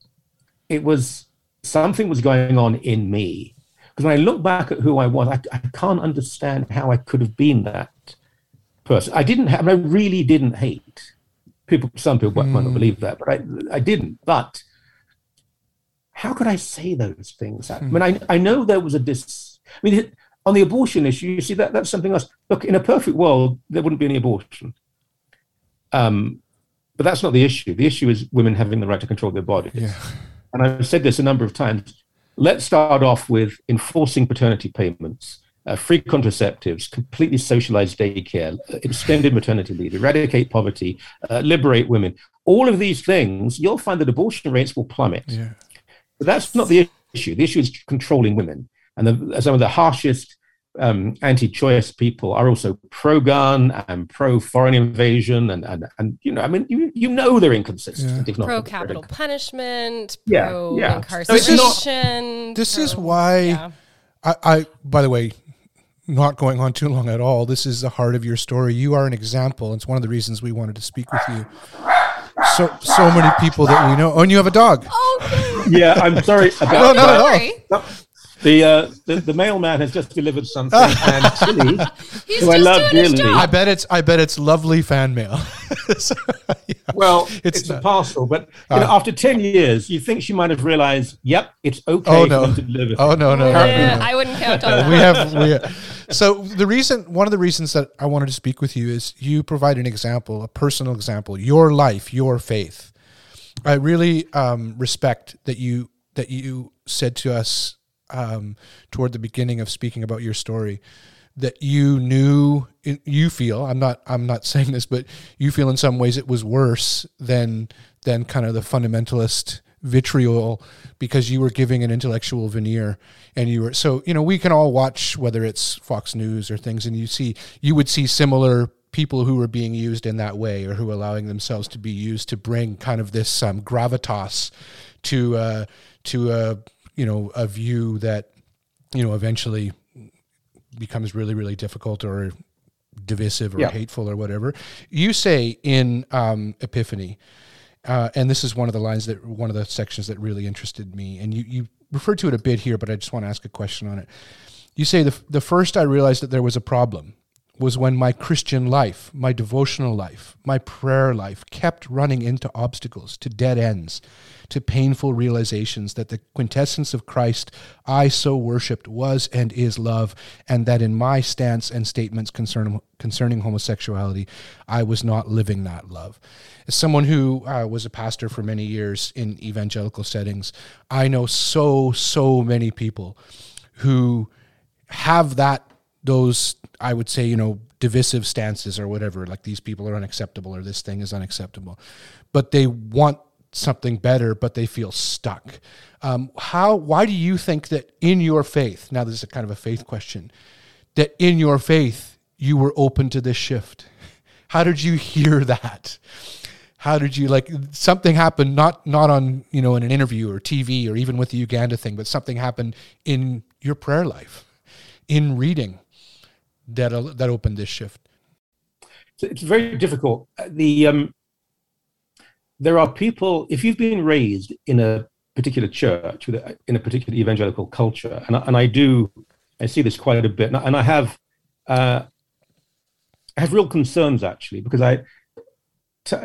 it was something was going on in me. Because when I look back at who I was, I, I can't understand how I could have been that person. I didn't have, I really didn't hate people. Some people mm. might not hmm. believe that, but I, I didn't. But how could I say those things? Mm. I mean, I, I know there was a dis. I mean, on the abortion issue, you see that that's something else. Look, in a perfect world, there wouldn't be any abortion. Um, but that's not the issue. The issue is women having the right to control their bodies. Yeah. And I've said this a number of times. Let's start off with enforcing paternity payments, uh, free contraceptives, completely socialized daycare, uh, extended maternity leave, eradicate poverty, uh, liberate women. All of these things, you'll find that abortion rates will plummet. Yeah. But that's not the issue. The issue is controlling women. And the, some of the harshest um, anti-choice people are also pro-gun and pro-foreign invasion, and and, and you know, I mean, you, you know they're inconsistent. Yeah. Pro-capital punishment, yeah, pro-incarceration. Yeah. This is, this is why yeah. I, I, by the way, not going on too long at all. This is the heart of your story. You are an example. It's one of the reasons we wanted to speak with you. So so many people that we know. Oh, and you have a dog. Oh, yeah. I'm sorry about no, not at all. The, uh, the the mailman has just delivered something, and Tilly, who I love dearly. I bet it's I bet it's lovely fan mail. so, yeah. Well, it's, it's a parcel, but you know, uh, after ten years, you think she might have realized, "Yep, it's okay oh, no. to deliver." Oh no, no, yeah, no. I wouldn't count on that. we have, we have. So the reason, one of the reasons that I wanted to speak with you is you provide an example, a personal example, your life, your faith. I really um, respect that you that you said to us um, toward the beginning of speaking about your story that you knew you feel i'm not i'm not saying this but you feel in some ways it was worse than than kind of the fundamentalist vitriol because you were giving an intellectual veneer and you were so you know we can all watch whether it's fox news or things and you see you would see similar people who were being used in that way or who allowing themselves to be used to bring kind of this um, gravitas to uh, to a you know a view that you know eventually becomes really really difficult or divisive or yeah. hateful or whatever. You say in um, epiphany uh, and this is one of the lines that one of the sections that really interested me and you you referred to it a bit here but i just want to ask a question on it. You say the, the first i realized that there was a problem was when my Christian life, my devotional life, my prayer life kept running into obstacles, to dead ends, to painful realizations that the quintessence of Christ I so worshipped was and is love, and that in my stance and statements concerning, concerning homosexuality, I was not living that love. As someone who uh, was a pastor for many years in evangelical settings, I know so, so many people who have that those I would say you know divisive stances or whatever like these people are unacceptable or this thing is unacceptable but they want something better but they feel stuck. Um, how why do you think that in your faith now this is a kind of a faith question that in your faith you were open to this shift? How did you hear that? How did you like something happened not not on you know in an interview or tv or even with the uganda thing but something happened in your prayer life in reading that uh, that opened this shift? It's very difficult. The um there are people if you've been raised in a particular church in a particular evangelical culture and I, and I do i see this quite a bit and I, and I have uh I have real concerns actually because I t-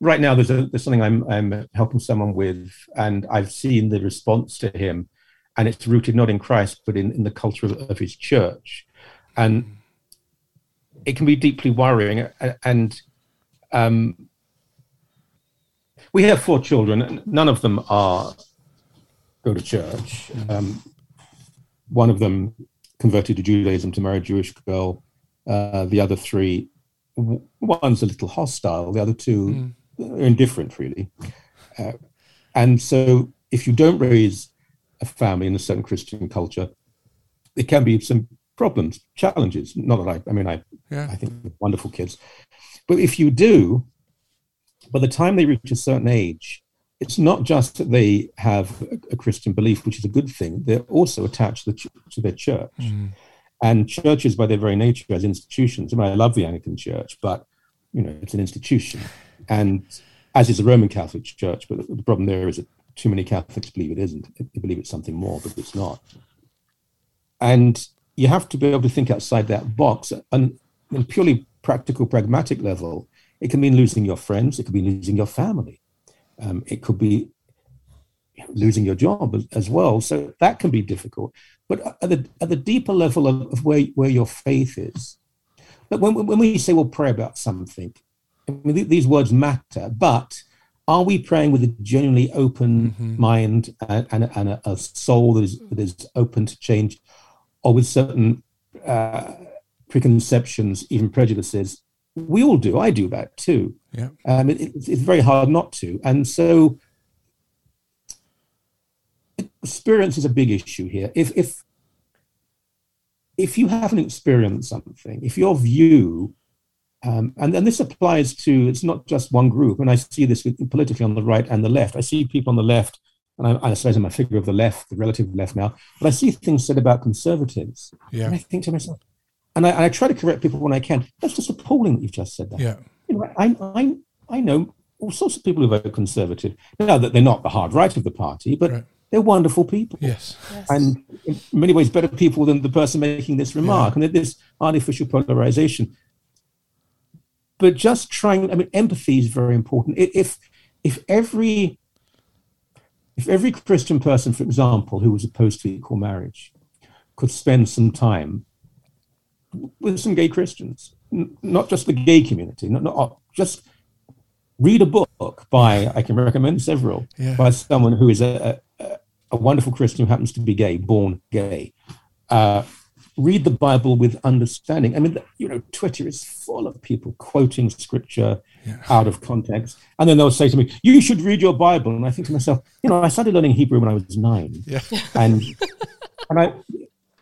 right now there's, a, there's something I'm, I'm helping someone with, and I've seen the response to him, and it's rooted not in Christ but in, in the culture of, of his church, and it can be deeply worrying. And um, we have four children, and none of them are go to church. Um, one of them converted to Judaism to marry a Jewish girl. Uh, the other three, one's a little hostile. The other two mm indifferent, really. Uh, and so, if you don't raise a family in a certain Christian culture, there can be some problems, challenges. Not that I, I mean, I, yeah. I think wonderful kids, but if you do, by the time they reach a certain age, it's not just that they have a, Christian belief, which is a good thing. They're also attached to, the ch- to their church. Mm. And churches, by their very nature, as institutions, I mean, I love the Anglican Church, but you know, it's an institution and as is the Roman Catholic Church. But the problem there is that too many Catholics believe it isn't. They believe it's something more, but it's not. And you have to be able to think outside that box. And in purely practical, pragmatic level, it can mean losing your friends. It could be losing your family. Um, it could be losing your job as, as, well. So that can be difficult. But at the, at the deeper level of, of where, where your faith is, but when, when we say we'll pray about something, I mean, these words matter, but are we praying with a genuinely open mm-hmm. mind and, and, and a, a, soul that is, that is open to change, or with certain uh, preconceptions, even prejudices? We all do. I do that too. Yeah. Um, it, it's, it's very hard not to. And so experience is a big issue here. If, if, if you haven't experienced something, if your view um, and, and this applies to, it's not just one group. And I see this politically on the right and the left. I see people on the left, and I, I suppose I'm a figure of the left, the relative left now, but I see things said about conservatives. Yeah. And I think to myself, and I, and I try to correct people when I can. That's just appalling that you've just said that. Yeah. You know, I, I, I know all sorts of people who vote conservative. Now that they're not the hard right of the party, but right. they're wonderful people. Yes. yes. And in many ways, better people than the person making this remark. Yeah. And this artificial polarization but just trying i mean empathy is very important if if every if every christian person for example who was opposed to equal marriage could spend some time with some gay christians not just the gay community not, not just read a book by i can recommend several yeah. by someone who is a, a, a, wonderful christian who happens to be gay born gay uh, read the Bible with understanding. I mean, you know, Twitter is full of people quoting scripture yeah. out of context. And then they'll say to me, You should read your Bible. And I think to myself, you know, I started learning Hebrew when I was nine. Yeah. And and I,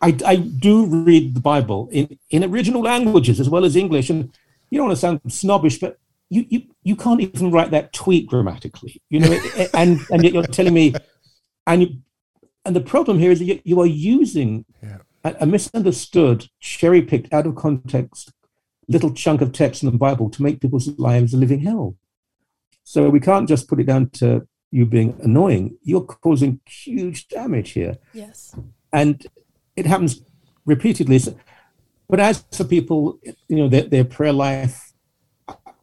I I do read the Bible in, in original languages as well as English. And you don't want to sound snobbish, but you you you can't even write that tweet grammatically. You know, and and yet you're telling me and you and the problem here is that you, you are using yeah a, misunderstood, cherry picked, out of context little chunk of text in the Bible to make people's lives a living hell. So we can't just put it down to you being annoying. You're causing huge damage here. Yes. And it happens repeatedly. But as for people, you know, their, their prayer life,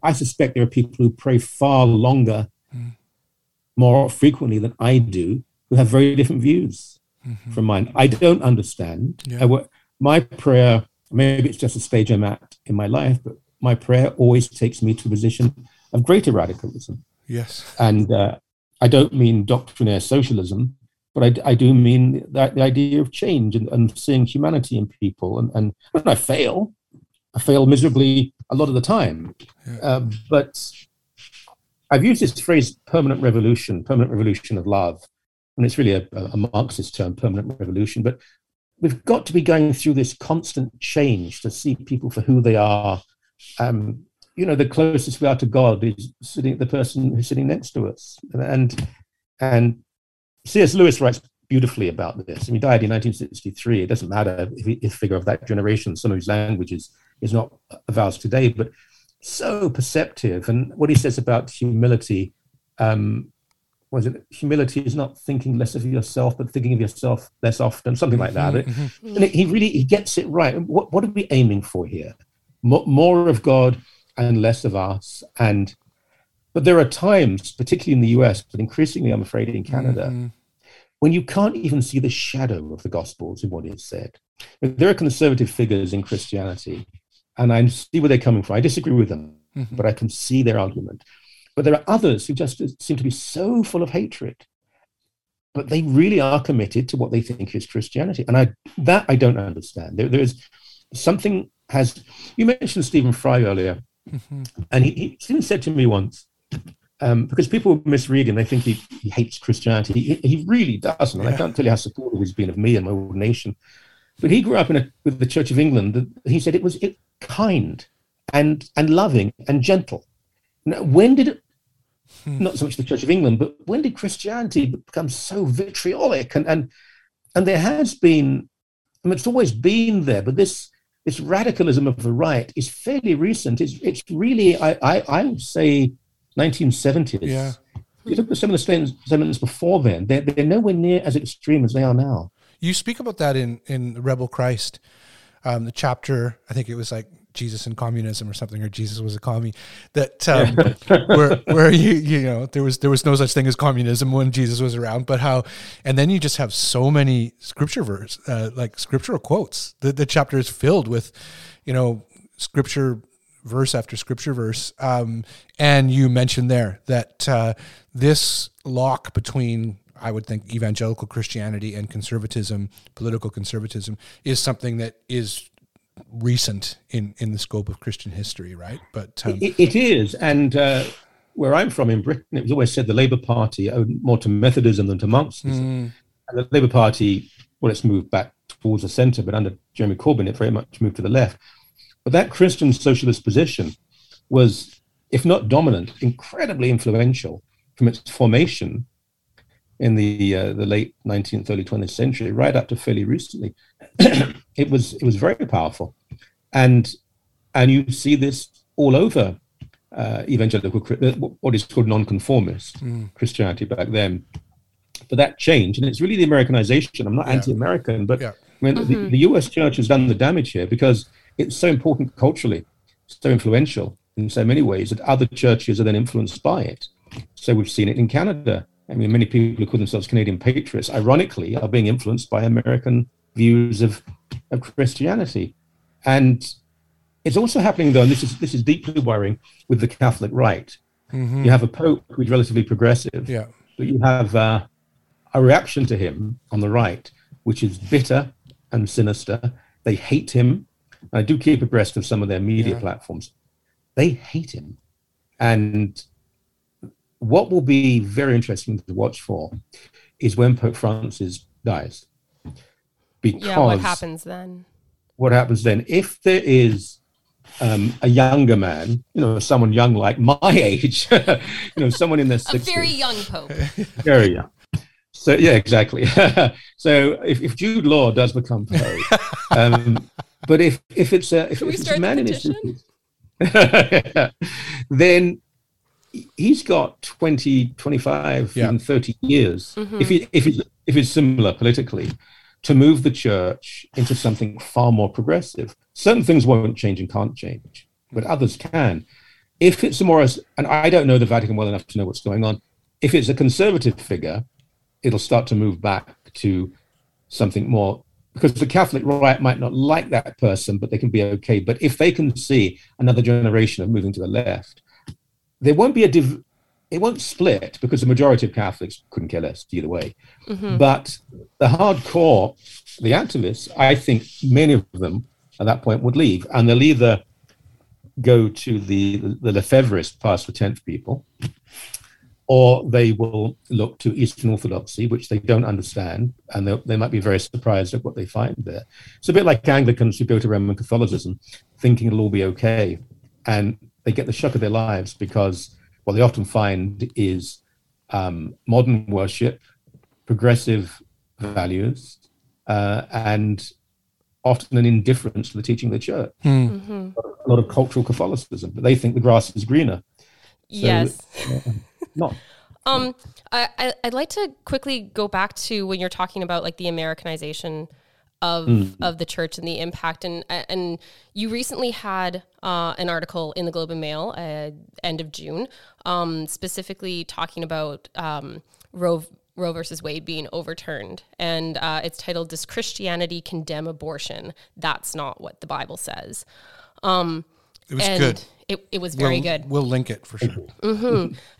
I suspect there are people who pray far longer, mm. more frequently than I do, who have very different views mm-hmm. from mine. I don't understand. Yeah. I, my prayer, maybe it's just a stage I'm at in my life, but my prayer always takes me to a position of greater radicalism. Yes. And uh, I don't mean doctrinaire socialism, but I, I do mean that the idea of change and, and seeing humanity in people. And, and when I fail, I fail miserably a lot of the time. Yeah. Uh, but I've used this phrase permanent revolution, permanent revolution of love and it's really a, a Marxist term, permanent revolution. But we've got to be going through this constant change to see people for who they are, um, you know, the closest we are to God is sitting the person who's sitting next to us. And and C.S. Lewis writes beautifully about this. I mean, he died in 1963. It doesn't matter if he's a figure of that generation, some of his language is, is not of ours today, but so perceptive. And what he says about humility, um, was it humility is not thinking less of yourself, but thinking of yourself less often, something like that. Mm-hmm. mm-hmm. And he really he gets it right. What, what are we aiming for here? More, more of God and less of us. And but there are times, particularly in the US, but increasingly, I'm afraid, in Canada, mm-hmm. When you can't even see the shadow of the Gospels in what is said. There are conservative figures in Christianity, and I see where they're coming from. I disagree with them, mm-hmm. but I can see their argument. But there are others who just seem to be so full of hatred, but they really are committed to what they think is Christianity. And I that I don't understand. There, there is something has you mentioned Stephen Fry earlier, mm-hmm. and he, he Stephen said to me once, um, because people misread him, they think he, he hates Christianity. He, he really doesn't. And I can't tell you how supportive he's been of me and my ordination. But he grew up in a, with the Church of England. He said it was it, kind and and loving and gentle. Now, when did it, hmm. not so much the Church of England, but when did Christianity become so vitriolic? And and and there has been, I mean, it's always been there, but this this radicalism of the right is fairly recent. It's it's really I I, I would say 1970s. Yeah. You look at some of the statements before then, they're, they're nowhere near as extreme as they are now. You speak about that in, in Rebel Christ, um, the chapter, I think it was like Jesus and communism or something, or Jesus was a commie. That um, where where you you know there was there was no such thing as communism when Jesus was around, but how, and then you just have so many scripture verse uh, like scriptural quotes. The the chapter is filled with, you know, scripture verse after scripture verse. Um, and you mentioned there that uh, this lock between, I would think, evangelical Christianity and conservatism, political conservatism, is something that is recent in, in the scope of Christian history, right? But um, it, it is. And uh, where I'm from in Britain, it was always said the Labour Party owed more to Methodism than to Marxism. Mm. And the Labour Party, well, it's moved back towards the centre, but under Jeremy Corbyn, it very much moved to the left. But that Christian socialist position was, if not dominant, incredibly influential from its formation in the uh, the late 19th, early 20th century, right up to fairly recently. it was it was very powerful, and and you see this all over uh, evangelical what is called nonconformist mm. Christianity back then. But that changed, and it's really the Americanization. I'm not yeah. anti-American, but yeah. I mean, mm-hmm. the, the U.S. church has done the damage here because it's so important culturally, so influential in so many ways that other churches are then influenced by it. So we've seen it in Canada. I mean, many people who call themselves Canadian patriots, ironically, are being influenced by American views of, of Christianity. And it's also happening, though, and this is this is deeply worrying with the Catholic right. Mm-hmm. You have a pope who's relatively progressive, yeah. but you have uh, a reaction to him on the right, which is bitter and sinister. They hate him. I do keep abreast of some of their media yeah. platforms. They hate him. And what will be very interesting to watch for is when Pope Francis dies. Because yeah, what happens then? What happens then? If there is um, a younger man, you know, someone young like my age, you know, someone in their 60s. A very young Pope. Very young. So yeah, exactly. so if, if Jude Law does become Pope, um, but if if it's a if, if it's a man in his then he's got 20 25 yeah. even 30 years mm-hmm. if he if it's if it's similar politically to move the church into something far more progressive certain things won't change and can't change but others can if it's a more and i don't know the vatican well enough to know what's going on if it's a conservative figure it'll start to move back to something more because the Catholic right might not like that person, but they can be okay. But if they can see another generation of moving to the left, there won't be a div- it won't split because the majority of Catholics couldn't care less either way. Mm-hmm. But the hardcore, the activists, I think many of them at that point would leave, and they'll either go to the the Lefebvrist Pius the Tenth people, or they will look to Eastern Orthodoxy, which they don't understand, and they might be very surprised at what they find there. It's a bit like Anglicans who go to Roman Catholicism, thinking it'll all be okay, and they get the shock of their lives because what they often find is um, modern worship, progressive values, uh, and often an indifference to the teaching of the church. Hmm. Mm-hmm. A lot of cultural Catholicism, but they think the grass is greener. So, yes. uh, not. Um, I, I I'd like to quickly go back to when you're talking about like the Americanization of of the church and the impact and and you recently had uh, an article in the Globe and Mail uh, end of June, um, specifically talking about um, Roe Roe versus Wade being overturned, and uh, it's titled "Does Christianity Condemn Abortion?" That's not what the Bible says. Um, It was and good. It, it was very we'll, good We'll link it for sure.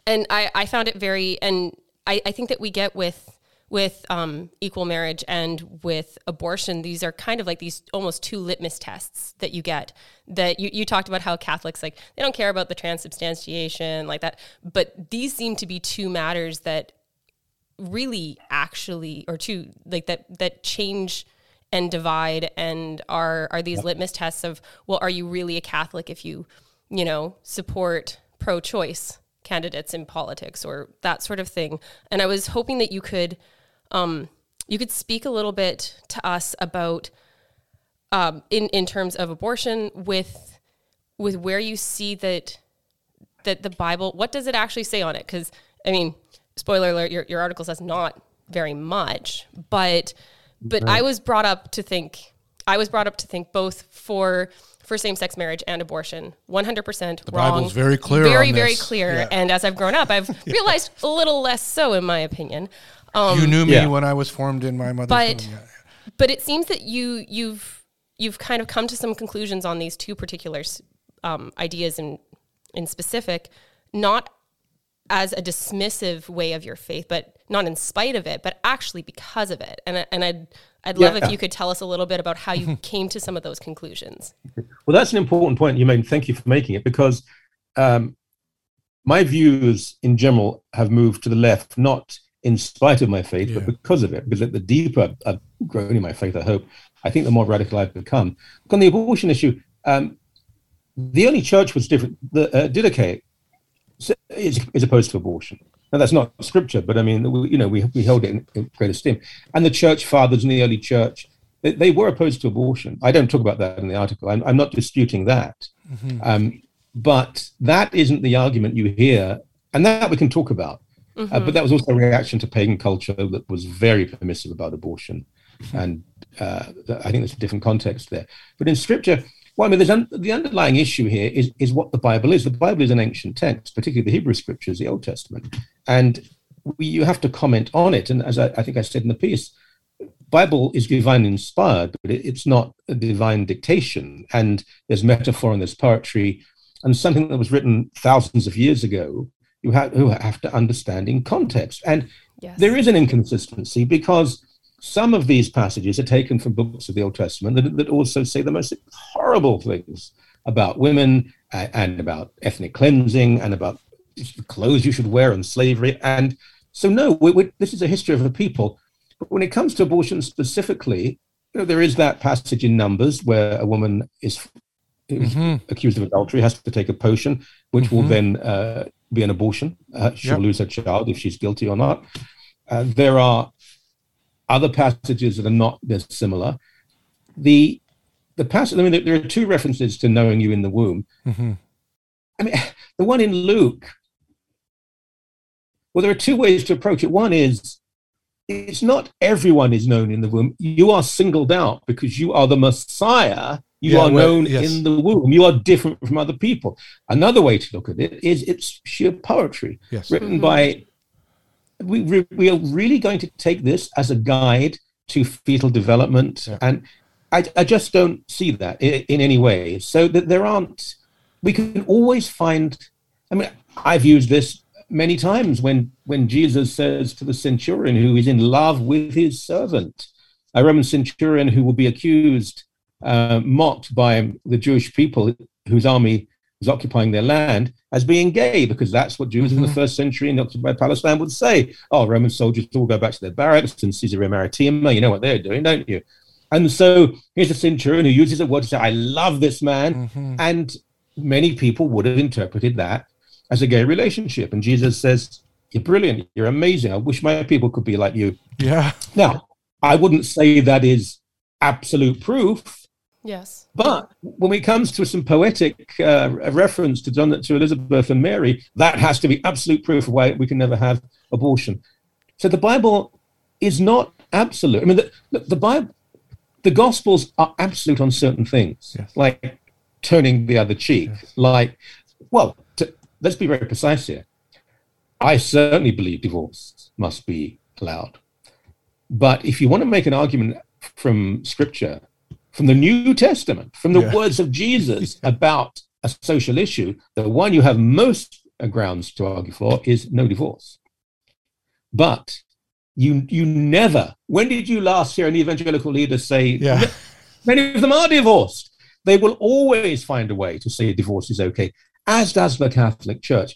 and I, I found it very and I, I think that we get with with um, equal marriage and with abortion these are kind of like these almost two litmus tests that you get that you, you talked about how catholics like they don't care about the transubstantiation like that but these seem to be two matters that really actually or two like that that change and divide and are are these litmus tests of well are you really a catholic if you you know support pro-choice candidates in politics or that sort of thing? And i was hoping that you could um you could speak a little bit to us about um in in terms of abortion with with where you see that that the bible what does it actually say on it? Because i mean spoiler alert your, your article says not very much but but i was brought up to think i was brought up to think both for for same-sex marriage and abortion 100% wrong Bible's very clear very on very this. clear Yeah. and as i've grown up i've realized a little less so in my opinion um, you knew me yeah. when I was formed in my mother's But- womb. Yeah. but it seems that you you've you've kind of come to some conclusions on these two particular um, ideas in in specific, not as a dismissive way of your faith, but not in spite of it, but actually because of it. And I- and I'd I'd love Yeah. if you could tell us a little bit about how you came to some of those conclusions. Well, that's an important point you made. Thank you for making it because um, my views in general have moved to the left, not in spite of my faith, Yeah. but because of it. Because the deeper I've grown in my faith, I hope, I think the more radical I've become. On the abortion issue, um, the only church was different. The uh, Didache is, is opposed to abortion. Now that's not scripture, but I mean, we, you know, we we held it in, in great esteem. And the church fathers in the early church, they, they were opposed to abortion. I don't talk about that in the article. I'm, I'm not disputing that. Um, but that isn't the argument you hear, and that we can talk about. Uh, but that was also a reaction to pagan culture that was very permissive about abortion, and uh, I think there's a different context there. But in Scripture, well, I mean, there's un- the underlying issue here is is what the Bible is. The Bible is an ancient text, particularly the Hebrew Scriptures, the Old Testament, and we, you have to comment on it. And as I, I think I said in the piece, Bible is divine inspired, but it, it's not a divine dictation. And there's metaphor and there's poetry, and something that was written thousands of years ago. You have, who have to understand in context, and Yes. there is an inconsistency because some of these passages are taken from books of the Old Testament that, that also say the most horrible things about women and, and about ethnic cleansing and about the clothes you should wear and slavery. And so, no, we, we, this is a history of a people. But when it comes to abortion specifically, you know, there is that passage in Numbers where a woman is Mhm. accused of adultery has to take a potion, which will Mhm. then uh, be an abortion. Uh, she'll Yep. lose her child if she's guilty or not. Uh, there are other passages that are not this similar. The the passage. I mean, there, there are two references to knowing you in the womb. Mhm. I mean, the one in Luke. Well, there are two ways to approach it. One is it's not everyone is known in the womb. You are singled out because you are the Messiah. You Yeah, are known yes. in the womb. You are different from other people. Another way to look at it is it's sheer poetry Yes. written by. We, we we are really going to take this as a guide to fetal development, Yeah. and I, I just don't see that in, in any way. So that there aren't. We can always find. I mean, I've used this many times when when Jesus says to the centurion who is in love with his servant, a Roman centurion who will be accused, uh, mocked by the Jewish people whose army was occupying their land as being gay, because that's what Jews in the Mhm. first century in occupied Palestine would say. Oh, Roman soldiers all go back to their barracks in Caesarea Maritima. You know what they're doing, don't you? And so here's a centurion who uses a word to say, "I love this man," Mhm. and many people would have interpreted that as a gay relationship. And Jesus says, You're brilliant. You're amazing. I wish my people could be like you. Yeah. Now, I wouldn't say that is absolute proof. Yes. But when it comes to some poetic uh, reference to, John, to Elizabeth and Mary, that has to be absolute proof of why we can never have abortion. So the Bible is not absolute. I mean, the, the, the Bible, the Gospels are absolute on certain things, Yes. like turning the other cheek. Like, well, to, let's be very precise here. I certainly believe divorce must be allowed. But if you want to make an argument from Scripture, from the New Testament, from the Yeah. words of Jesus about a social issue, the one you have most grounds to argue for is no divorce. But you you never. When did you last hear an evangelical leader say? Yeah. Many of them are divorced. They will always find a way to say divorce is okay, as does the Catholic Church.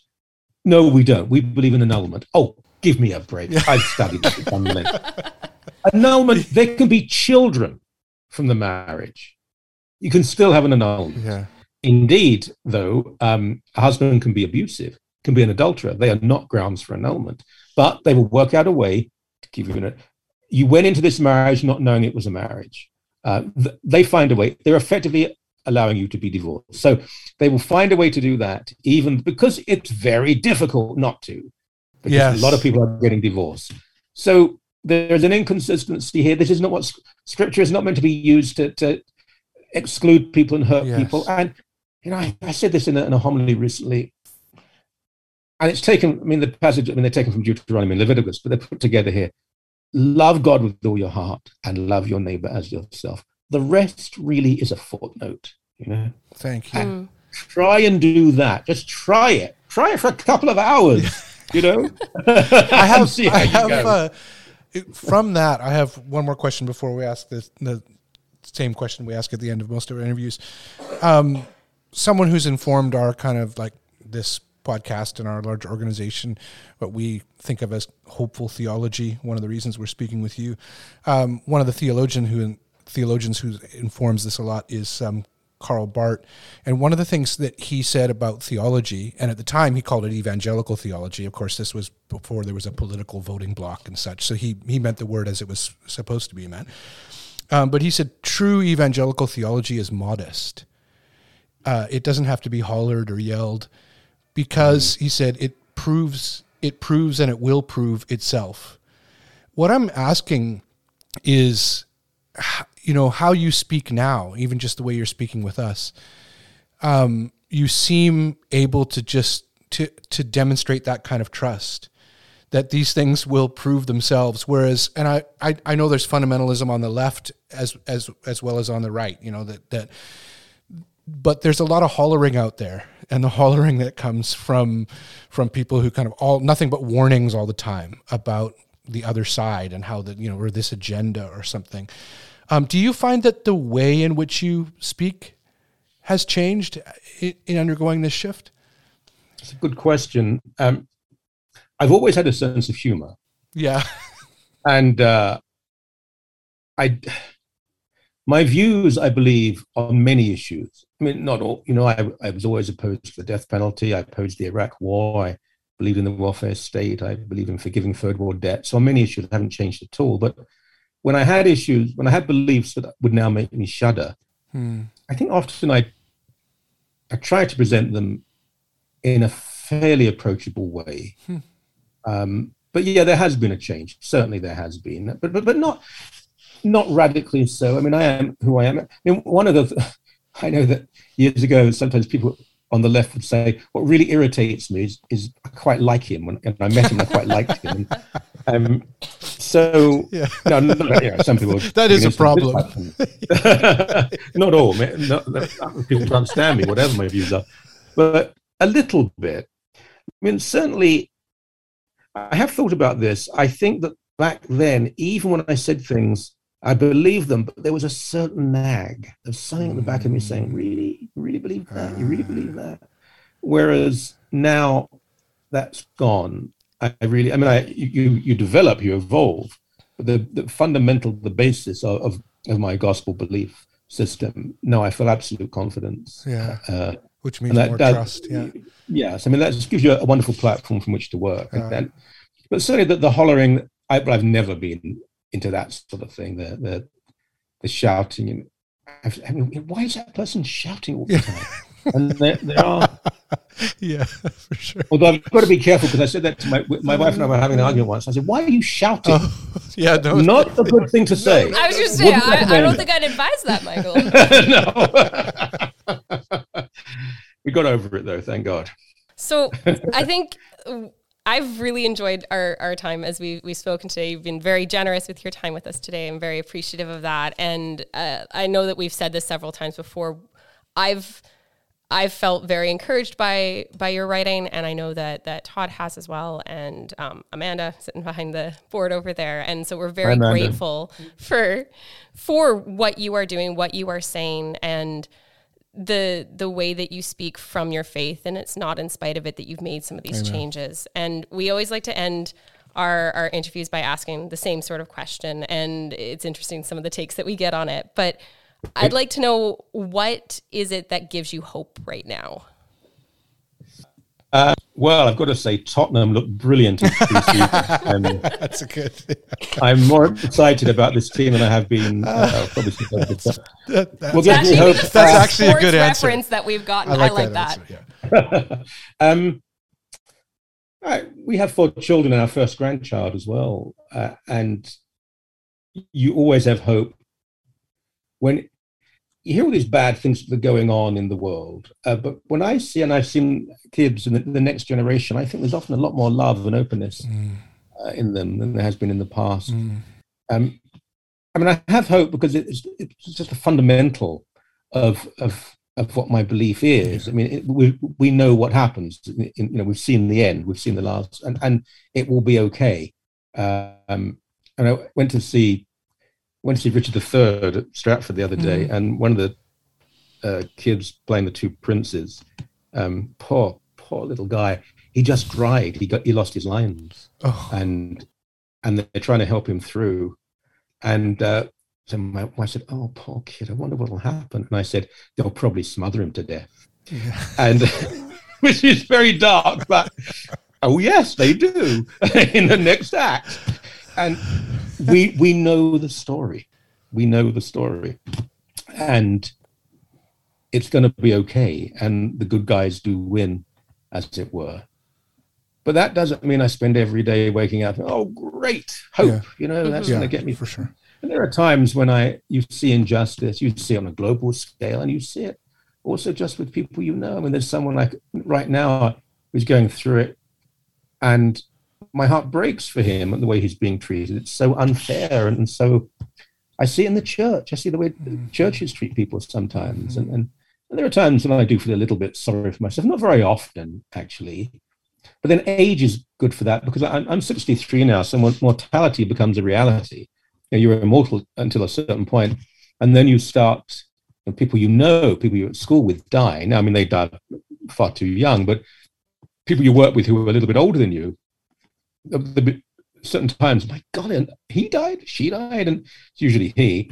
No, we don't. We believe in annulment. Oh, give me a break. I've studied this. annulment. There can be children from the marriage. You can still have an annulment. Yeah. Indeed, though, um, a husband can be abusive, can be an adulterer. They are not grounds for annulment, but they will work out a way to give you an. You went into this marriage not knowing it was a marriage. Uh, th- they find a way. They're effectively allowing you to be divorced. So they will find a way to do that, even because it's very difficult not to. Because Yes. a lot of people are getting divorced. So there's an inconsistency here. This is not what scripture is not meant to be used to, to exclude people and hurt Yes. people. And you know, I, I said this in a, in a homily recently, and it's taken. I mean, the passage. I mean, they're taken from Deuteronomy and Leviticus, but they're put together here. Love God with all your heart and love your neighbor as yourself. The rest really is a footnote. You know, Thank you. Mm. try and do that. Just try it. Try it for a couple of hours. You know, I have, See I have uh, from that, I have one more question before we ask this, the same question we ask at the end of most of our interviews. Um, someone who's informed our kind of like this podcast and our large organization, what we think of as hopeful theology. One of the reasons we're speaking with you, um, one of the theologian who theologians who informs this a lot is um, Karl Barth. And one of the things that he said about theology, and at the time he called it evangelical theology. Of course, this was before there was a political voting block and such. So he, he meant the word as it was supposed to be meant. Um, but he said true evangelical theology is modest. Uh, it doesn't have to be hollered or yelled because he said it proves it proves and it will prove itself. What I'm asking is you know how you speak now even just the way you're speaking with us um, you seem able to just to to demonstrate that kind of trust that these things will prove themselves. Whereas and I, I i know there's fundamentalism on the left as as as well as on the right you know that that but there's a lot of hollering out there and the hollering that comes from from people who kind of all nothing but warnings all the time about the other side and how that you know or this agenda or something um, do you find that the way in which you speak has changed in, in undergoing this shift it's a good question. Um, I've always had a sense of humor. yeah and uh, I, my views, I believe, on many issues. I mean, not all. You know, I, I was always opposed to the death penalty. I opposed the Iraq War. I believed in the welfare state. I believe in forgiving third world debt. So on many issues, I haven't changed at all. But when I had issues, when I had beliefs that would now make me shudder, Hmm. I think often I, I try to present them in a fairly approachable way. Hmm. Um, but yeah, there has been a change. Certainly, there has been, but but but not not radically so. I mean, I am who I am. I mean, one of the I know that years ago, sometimes people on the left would say, "What really irritates me is, is I quite like him." When, and I met him, I quite liked him. And, um, so Yeah. no, no, no, you some people That is a problem. not all. man. No, no, people can't stand me, whatever my views are, but a little bit. I mean, certainly, I have thought about this. I think that back then, even when I said things, I believed them, but there was a certain nag. There's something at the back of me saying, "Really, you really believe that? You really believe that?" Whereas now, that's gone. I, I really, I mean, I you you develop, you evolve, but the, the fundamental, the basis of, of of my gospel belief system. No, I feel absolute confidence Yeah. uh, which means more that, trust. Yeah. Yes, I mean that just gives you a wonderful platform from which to work. Uh, and, but certainly the, the hollering, I, I've never been into that sort of thing. The the, the shouting. And, I mean, why is that person shouting all the time? and there, there are. Yeah, for sure. Although I've got to be careful because I said that to my my wife and I were having an argument once. I said, "Why are you shouting?" Oh, yeah, no, not a good thing to say. I was just saying, I, I, don't think I'd advise that, Michael. no, we got over it though, thank God. So I think I've really enjoyed our, our time as we, we've spoken today. You've been very generous with your time with us today. I'm very appreciative of that. And uh, I know that we've said this several times before. I've I've felt very encouraged by by your writing, and I know that that Todd has as well, and um, Amanda sitting behind the board over there, and so we're very grateful for for what you are doing, what you are saying, and the the way that you speak from your faith, and it's not in spite of it that you've made some of these Amen. changes. And we always like to end our our interviews by asking the same sort of question, and it's interesting some of the takes that we get on it, but I'd like to know what is it that gives you hope right now? Uh, well, I've got to say, Tottenham looked brilliant. um, That's a good. I'm more excited about this team than I have been. Uh, probably since that, that's, well, actually, hope. that's actually a good answer. reference that we've gotten. I like, I like that. that. Answer, yeah. um, right, we have four children and our first grandchild as well, uh, and you always have hope when you hear all these bad things that are going on in the world, uh, but when I see and I've seen kids in the, the, next generation, I think there's often a lot more love and openness mm. uh, in them than there has been in the past. Mm. Um, I mean, I have hope because it's, it's just a fundamental of of of what my belief is. I mean, it, we we know what happens. In, you know, we've seen the end. We've seen the last, and and it will be okay. Um, and I went to see went to see Richard III at Stratford the other day, mm-hmm. and one of the uh, kids playing the two princes, um, poor, poor little guy, he just cried. He got, he lost his lines, oh. and and they're trying to help him through. And uh, so my wife said, "Oh, poor kid. I wonder what will happen." And I said, "They'll probably smother him to death," yeah. and which is very dark, but oh yes, they do in the next act, and we we know the story. We know the story, and it's going to be okay. And the good guys do win, as it were. But that doesn't mean I spend every day waking up. Oh, great hope! Yeah. You know that's mm-hmm. yeah, going to get me for sure. And there are times when I you see injustice, you see on a global scale, and you see it also just with people you know. I mean, there's someone like right now who's going through it, and my heart breaks for him and the way he's being treated. It's so unfair and, so. I see in the church. I see the way mm. churches treat people sometimes, mm-hmm. and, and, and there are times when I do feel a little bit sorry for myself. Not very often, actually. But then age is good for that because I'm, I'm 63 now, so mortality becomes a reality. You know, you're immortal until a certain point, and then you start. You know, people you know, people you're at school with die. Now, I mean, they die far too young, but people you work with who are a little bit older than you the, the certain times, my God, and he died, she died, and it's usually he.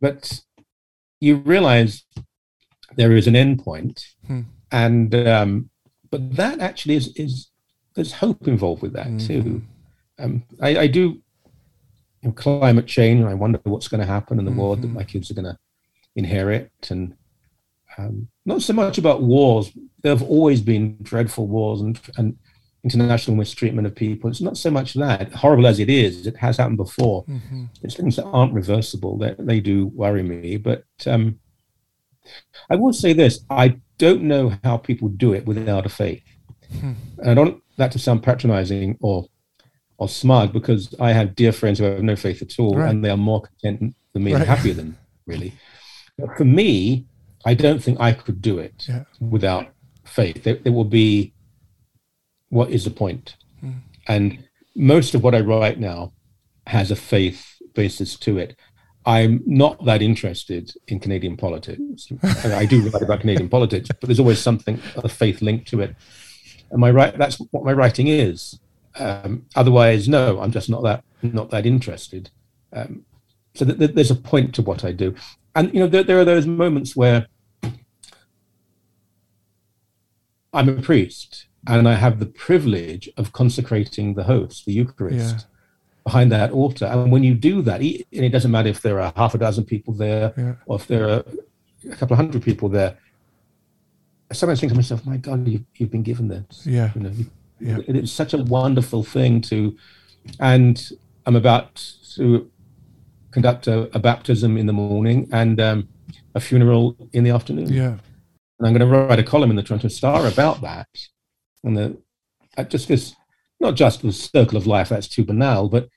But you realize there is an end point, hmm. and um, but that actually is is there's hope involved with that mm-hmm. too. Um, I, I, do you know, climate change, and I wonder what's going to happen in the mm-hmm. world that my kids are going to inherit, and um, not so much about wars. There have always been dreadful wars and and international mistreatment of people. It's not so much that, horrible as it is, it has happened before. Mm-hmm. It's things that aren't reversible that they do worry me. But um, I will say this I don't know how people do it without a faith. Mm-hmm. And I don't that to sound patronizing or or smug because I have dear friends who have no faith at all right. and they are more content than me right. and happier than really. But for me, I don't think I could do it yeah. without faith. There, there will be what is the point? Mm. And most of what I write now has a faith basis to it. I'm not that interested in Canadian politics. I do write about Canadian politics, but there's always something of a faith linked to it. And I right that's what my writing is. Um, otherwise, no, I'm just not that not that interested. Um, so th- th- there's a point to what I do, and you know there, there are those moments where I'm a priest and I have the privilege of consecrating the host, the Eucharist, Yeah. behind that altar. And when you do that, and it doesn't matter if there are half a dozen people there Yeah. or if there are a couple of hundred people there, I sometimes think to myself, my God, you, you've been given this. Yeah. You know, Yeah. it's such a wonderful thing to, and I'm about to conduct a, a baptism in the morning and um, a funeral in the afternoon. Yeah. And I'm going to write a column in the Toronto Star about that. And the, uh, just this, not just the circle of life, that's too banal, but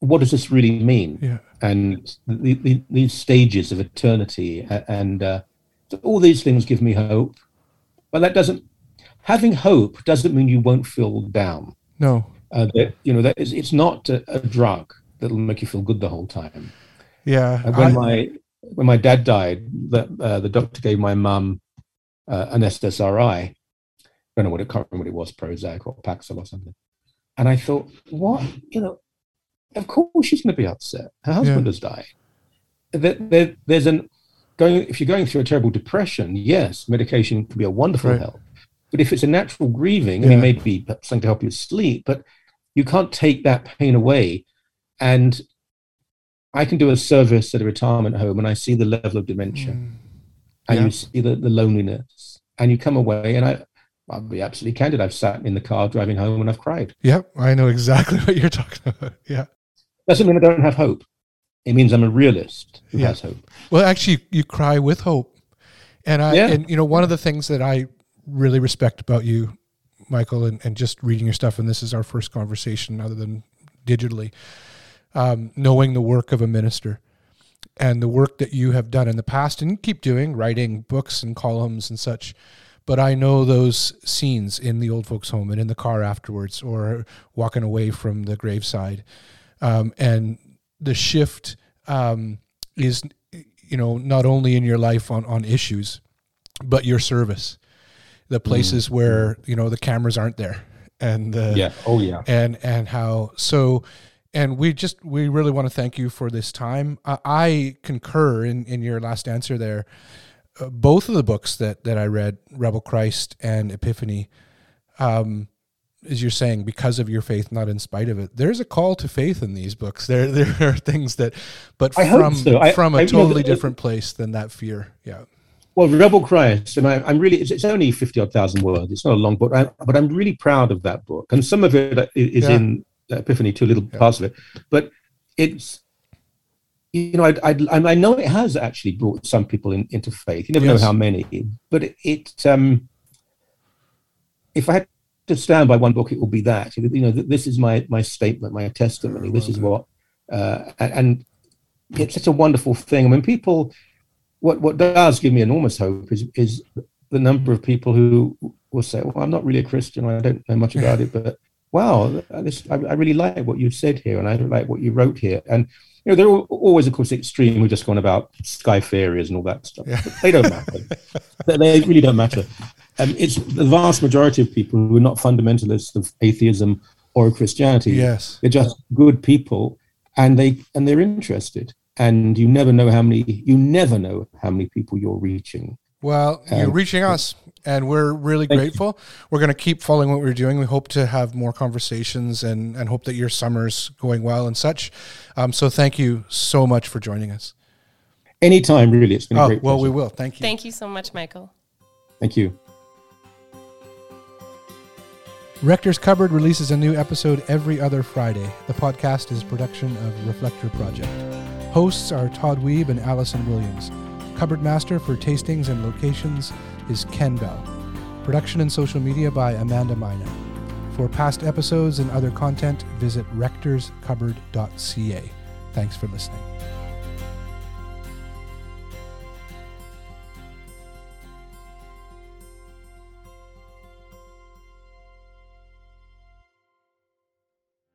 what does this really mean? Yeah. And the, the, these stages of eternity and uh, so all these things give me hope. But that doesn't, having hope doesn't mean you won't feel down. No. Uh, that, you know, that is, it's not a, a drug that'll make you feel good the whole time. Yeah. Uh, when I- my when my dad died, the uh, the doctor gave my mum uh, an SSRI. I don't know what it can't remember what it was, Prozac or Paxil or something. And I thought, what you know, of course she's going to be upset. Her husband Yeah. has died. There, there, there's an going if you're going through a terrible depression. Yes, medication can be a wonderful Right. help. But if it's a natural grieving, I Yeah. mean, maybe something to help you sleep, but you can't take that pain away. And I can do a service at a retirement home and I see the level of dementia Mm. and Yeah. you see the, the loneliness and you come away and I, I'll be absolutely candid. I've sat in the car driving home and I've cried. Yep. I know exactly what you're talking about. Yeah. Doesn't mean I don't have hope. It means I'm a realist who Yeah. has hope. Well, actually, you cry with hope, and I Yeah. and you know one of the things that I really respect about you, Michael, and, and just reading your stuff, and this is our first conversation other than digitally, um, knowing the work of a minister and the work that you have done in the past and keep doing, writing books and columns and such. But I know those scenes in the old folks' home and in the car afterwards, or walking away from the graveside, um, and the shift um, is, you know, not only in your life on on issues, but your service, the places where you know the cameras aren't there, and the Yeah. Oh, yeah. and and how so and we just we really want to thank you for this time. I, I concur in in your last answer there both of the books that that i read rebel christ and epiphany um as you're saying because of your faith not in spite of it there's a call to faith in these books there there are things that but I from so. I- from a I- you know, totally different place than that fear yeah Well, Rebel Christ, and I, I'm really, it's, it's only 50 odd thousand words. It's not a long book, I, but I'm really proud of that book. And some of it is Yeah. in Epiphany, two little Yeah. parts of it. But it's, you know, I, I, I know it has actually brought some people in, into faith. You never Yes. know how many, but it, it, um, if I had to stand by one book, it would be that. You know, this is my, my statement, my testimony. This is what, uh, and, and it's such a wonderful thing. I mean, people, what what does give me enormous hope is is the number of people who will say, "Well, I'm not really a Christian. I don't know much about it, but wow, this I, I really like what you said here, and I like what you wrote here." And you know, they're al- always, of course, extreme. We've just gone about sky fairies and all that stuff. Yeah. They don't matter. they, they really don't matter. Um, it's the vast majority of people who are not fundamentalists of atheism or Christianity yes they're just good people and they and they're interested and you never know how many you never know how many people you're reaching Well, you're Um, reaching us, and we're really Thank you. grateful. We're going to keep following what we're doing. We hope to have more conversations and, and hope that your summer's going well and such. Um, so thank you so much for joining us. anytime really it's been a Oh, great well, we will. Thank you. Thank you so much, Michael. thank you Rector's Cupboard releases a new episode every other Friday. The podcast is a production of Reflector Project. Hosts are Todd Weeb and Allison Williams. Cupboard master for tastings and locations is Ken Bell. Production and social media by Amanda Mina. For past episodes and other content, visit rectorscupboard.ca. Thanks for listening.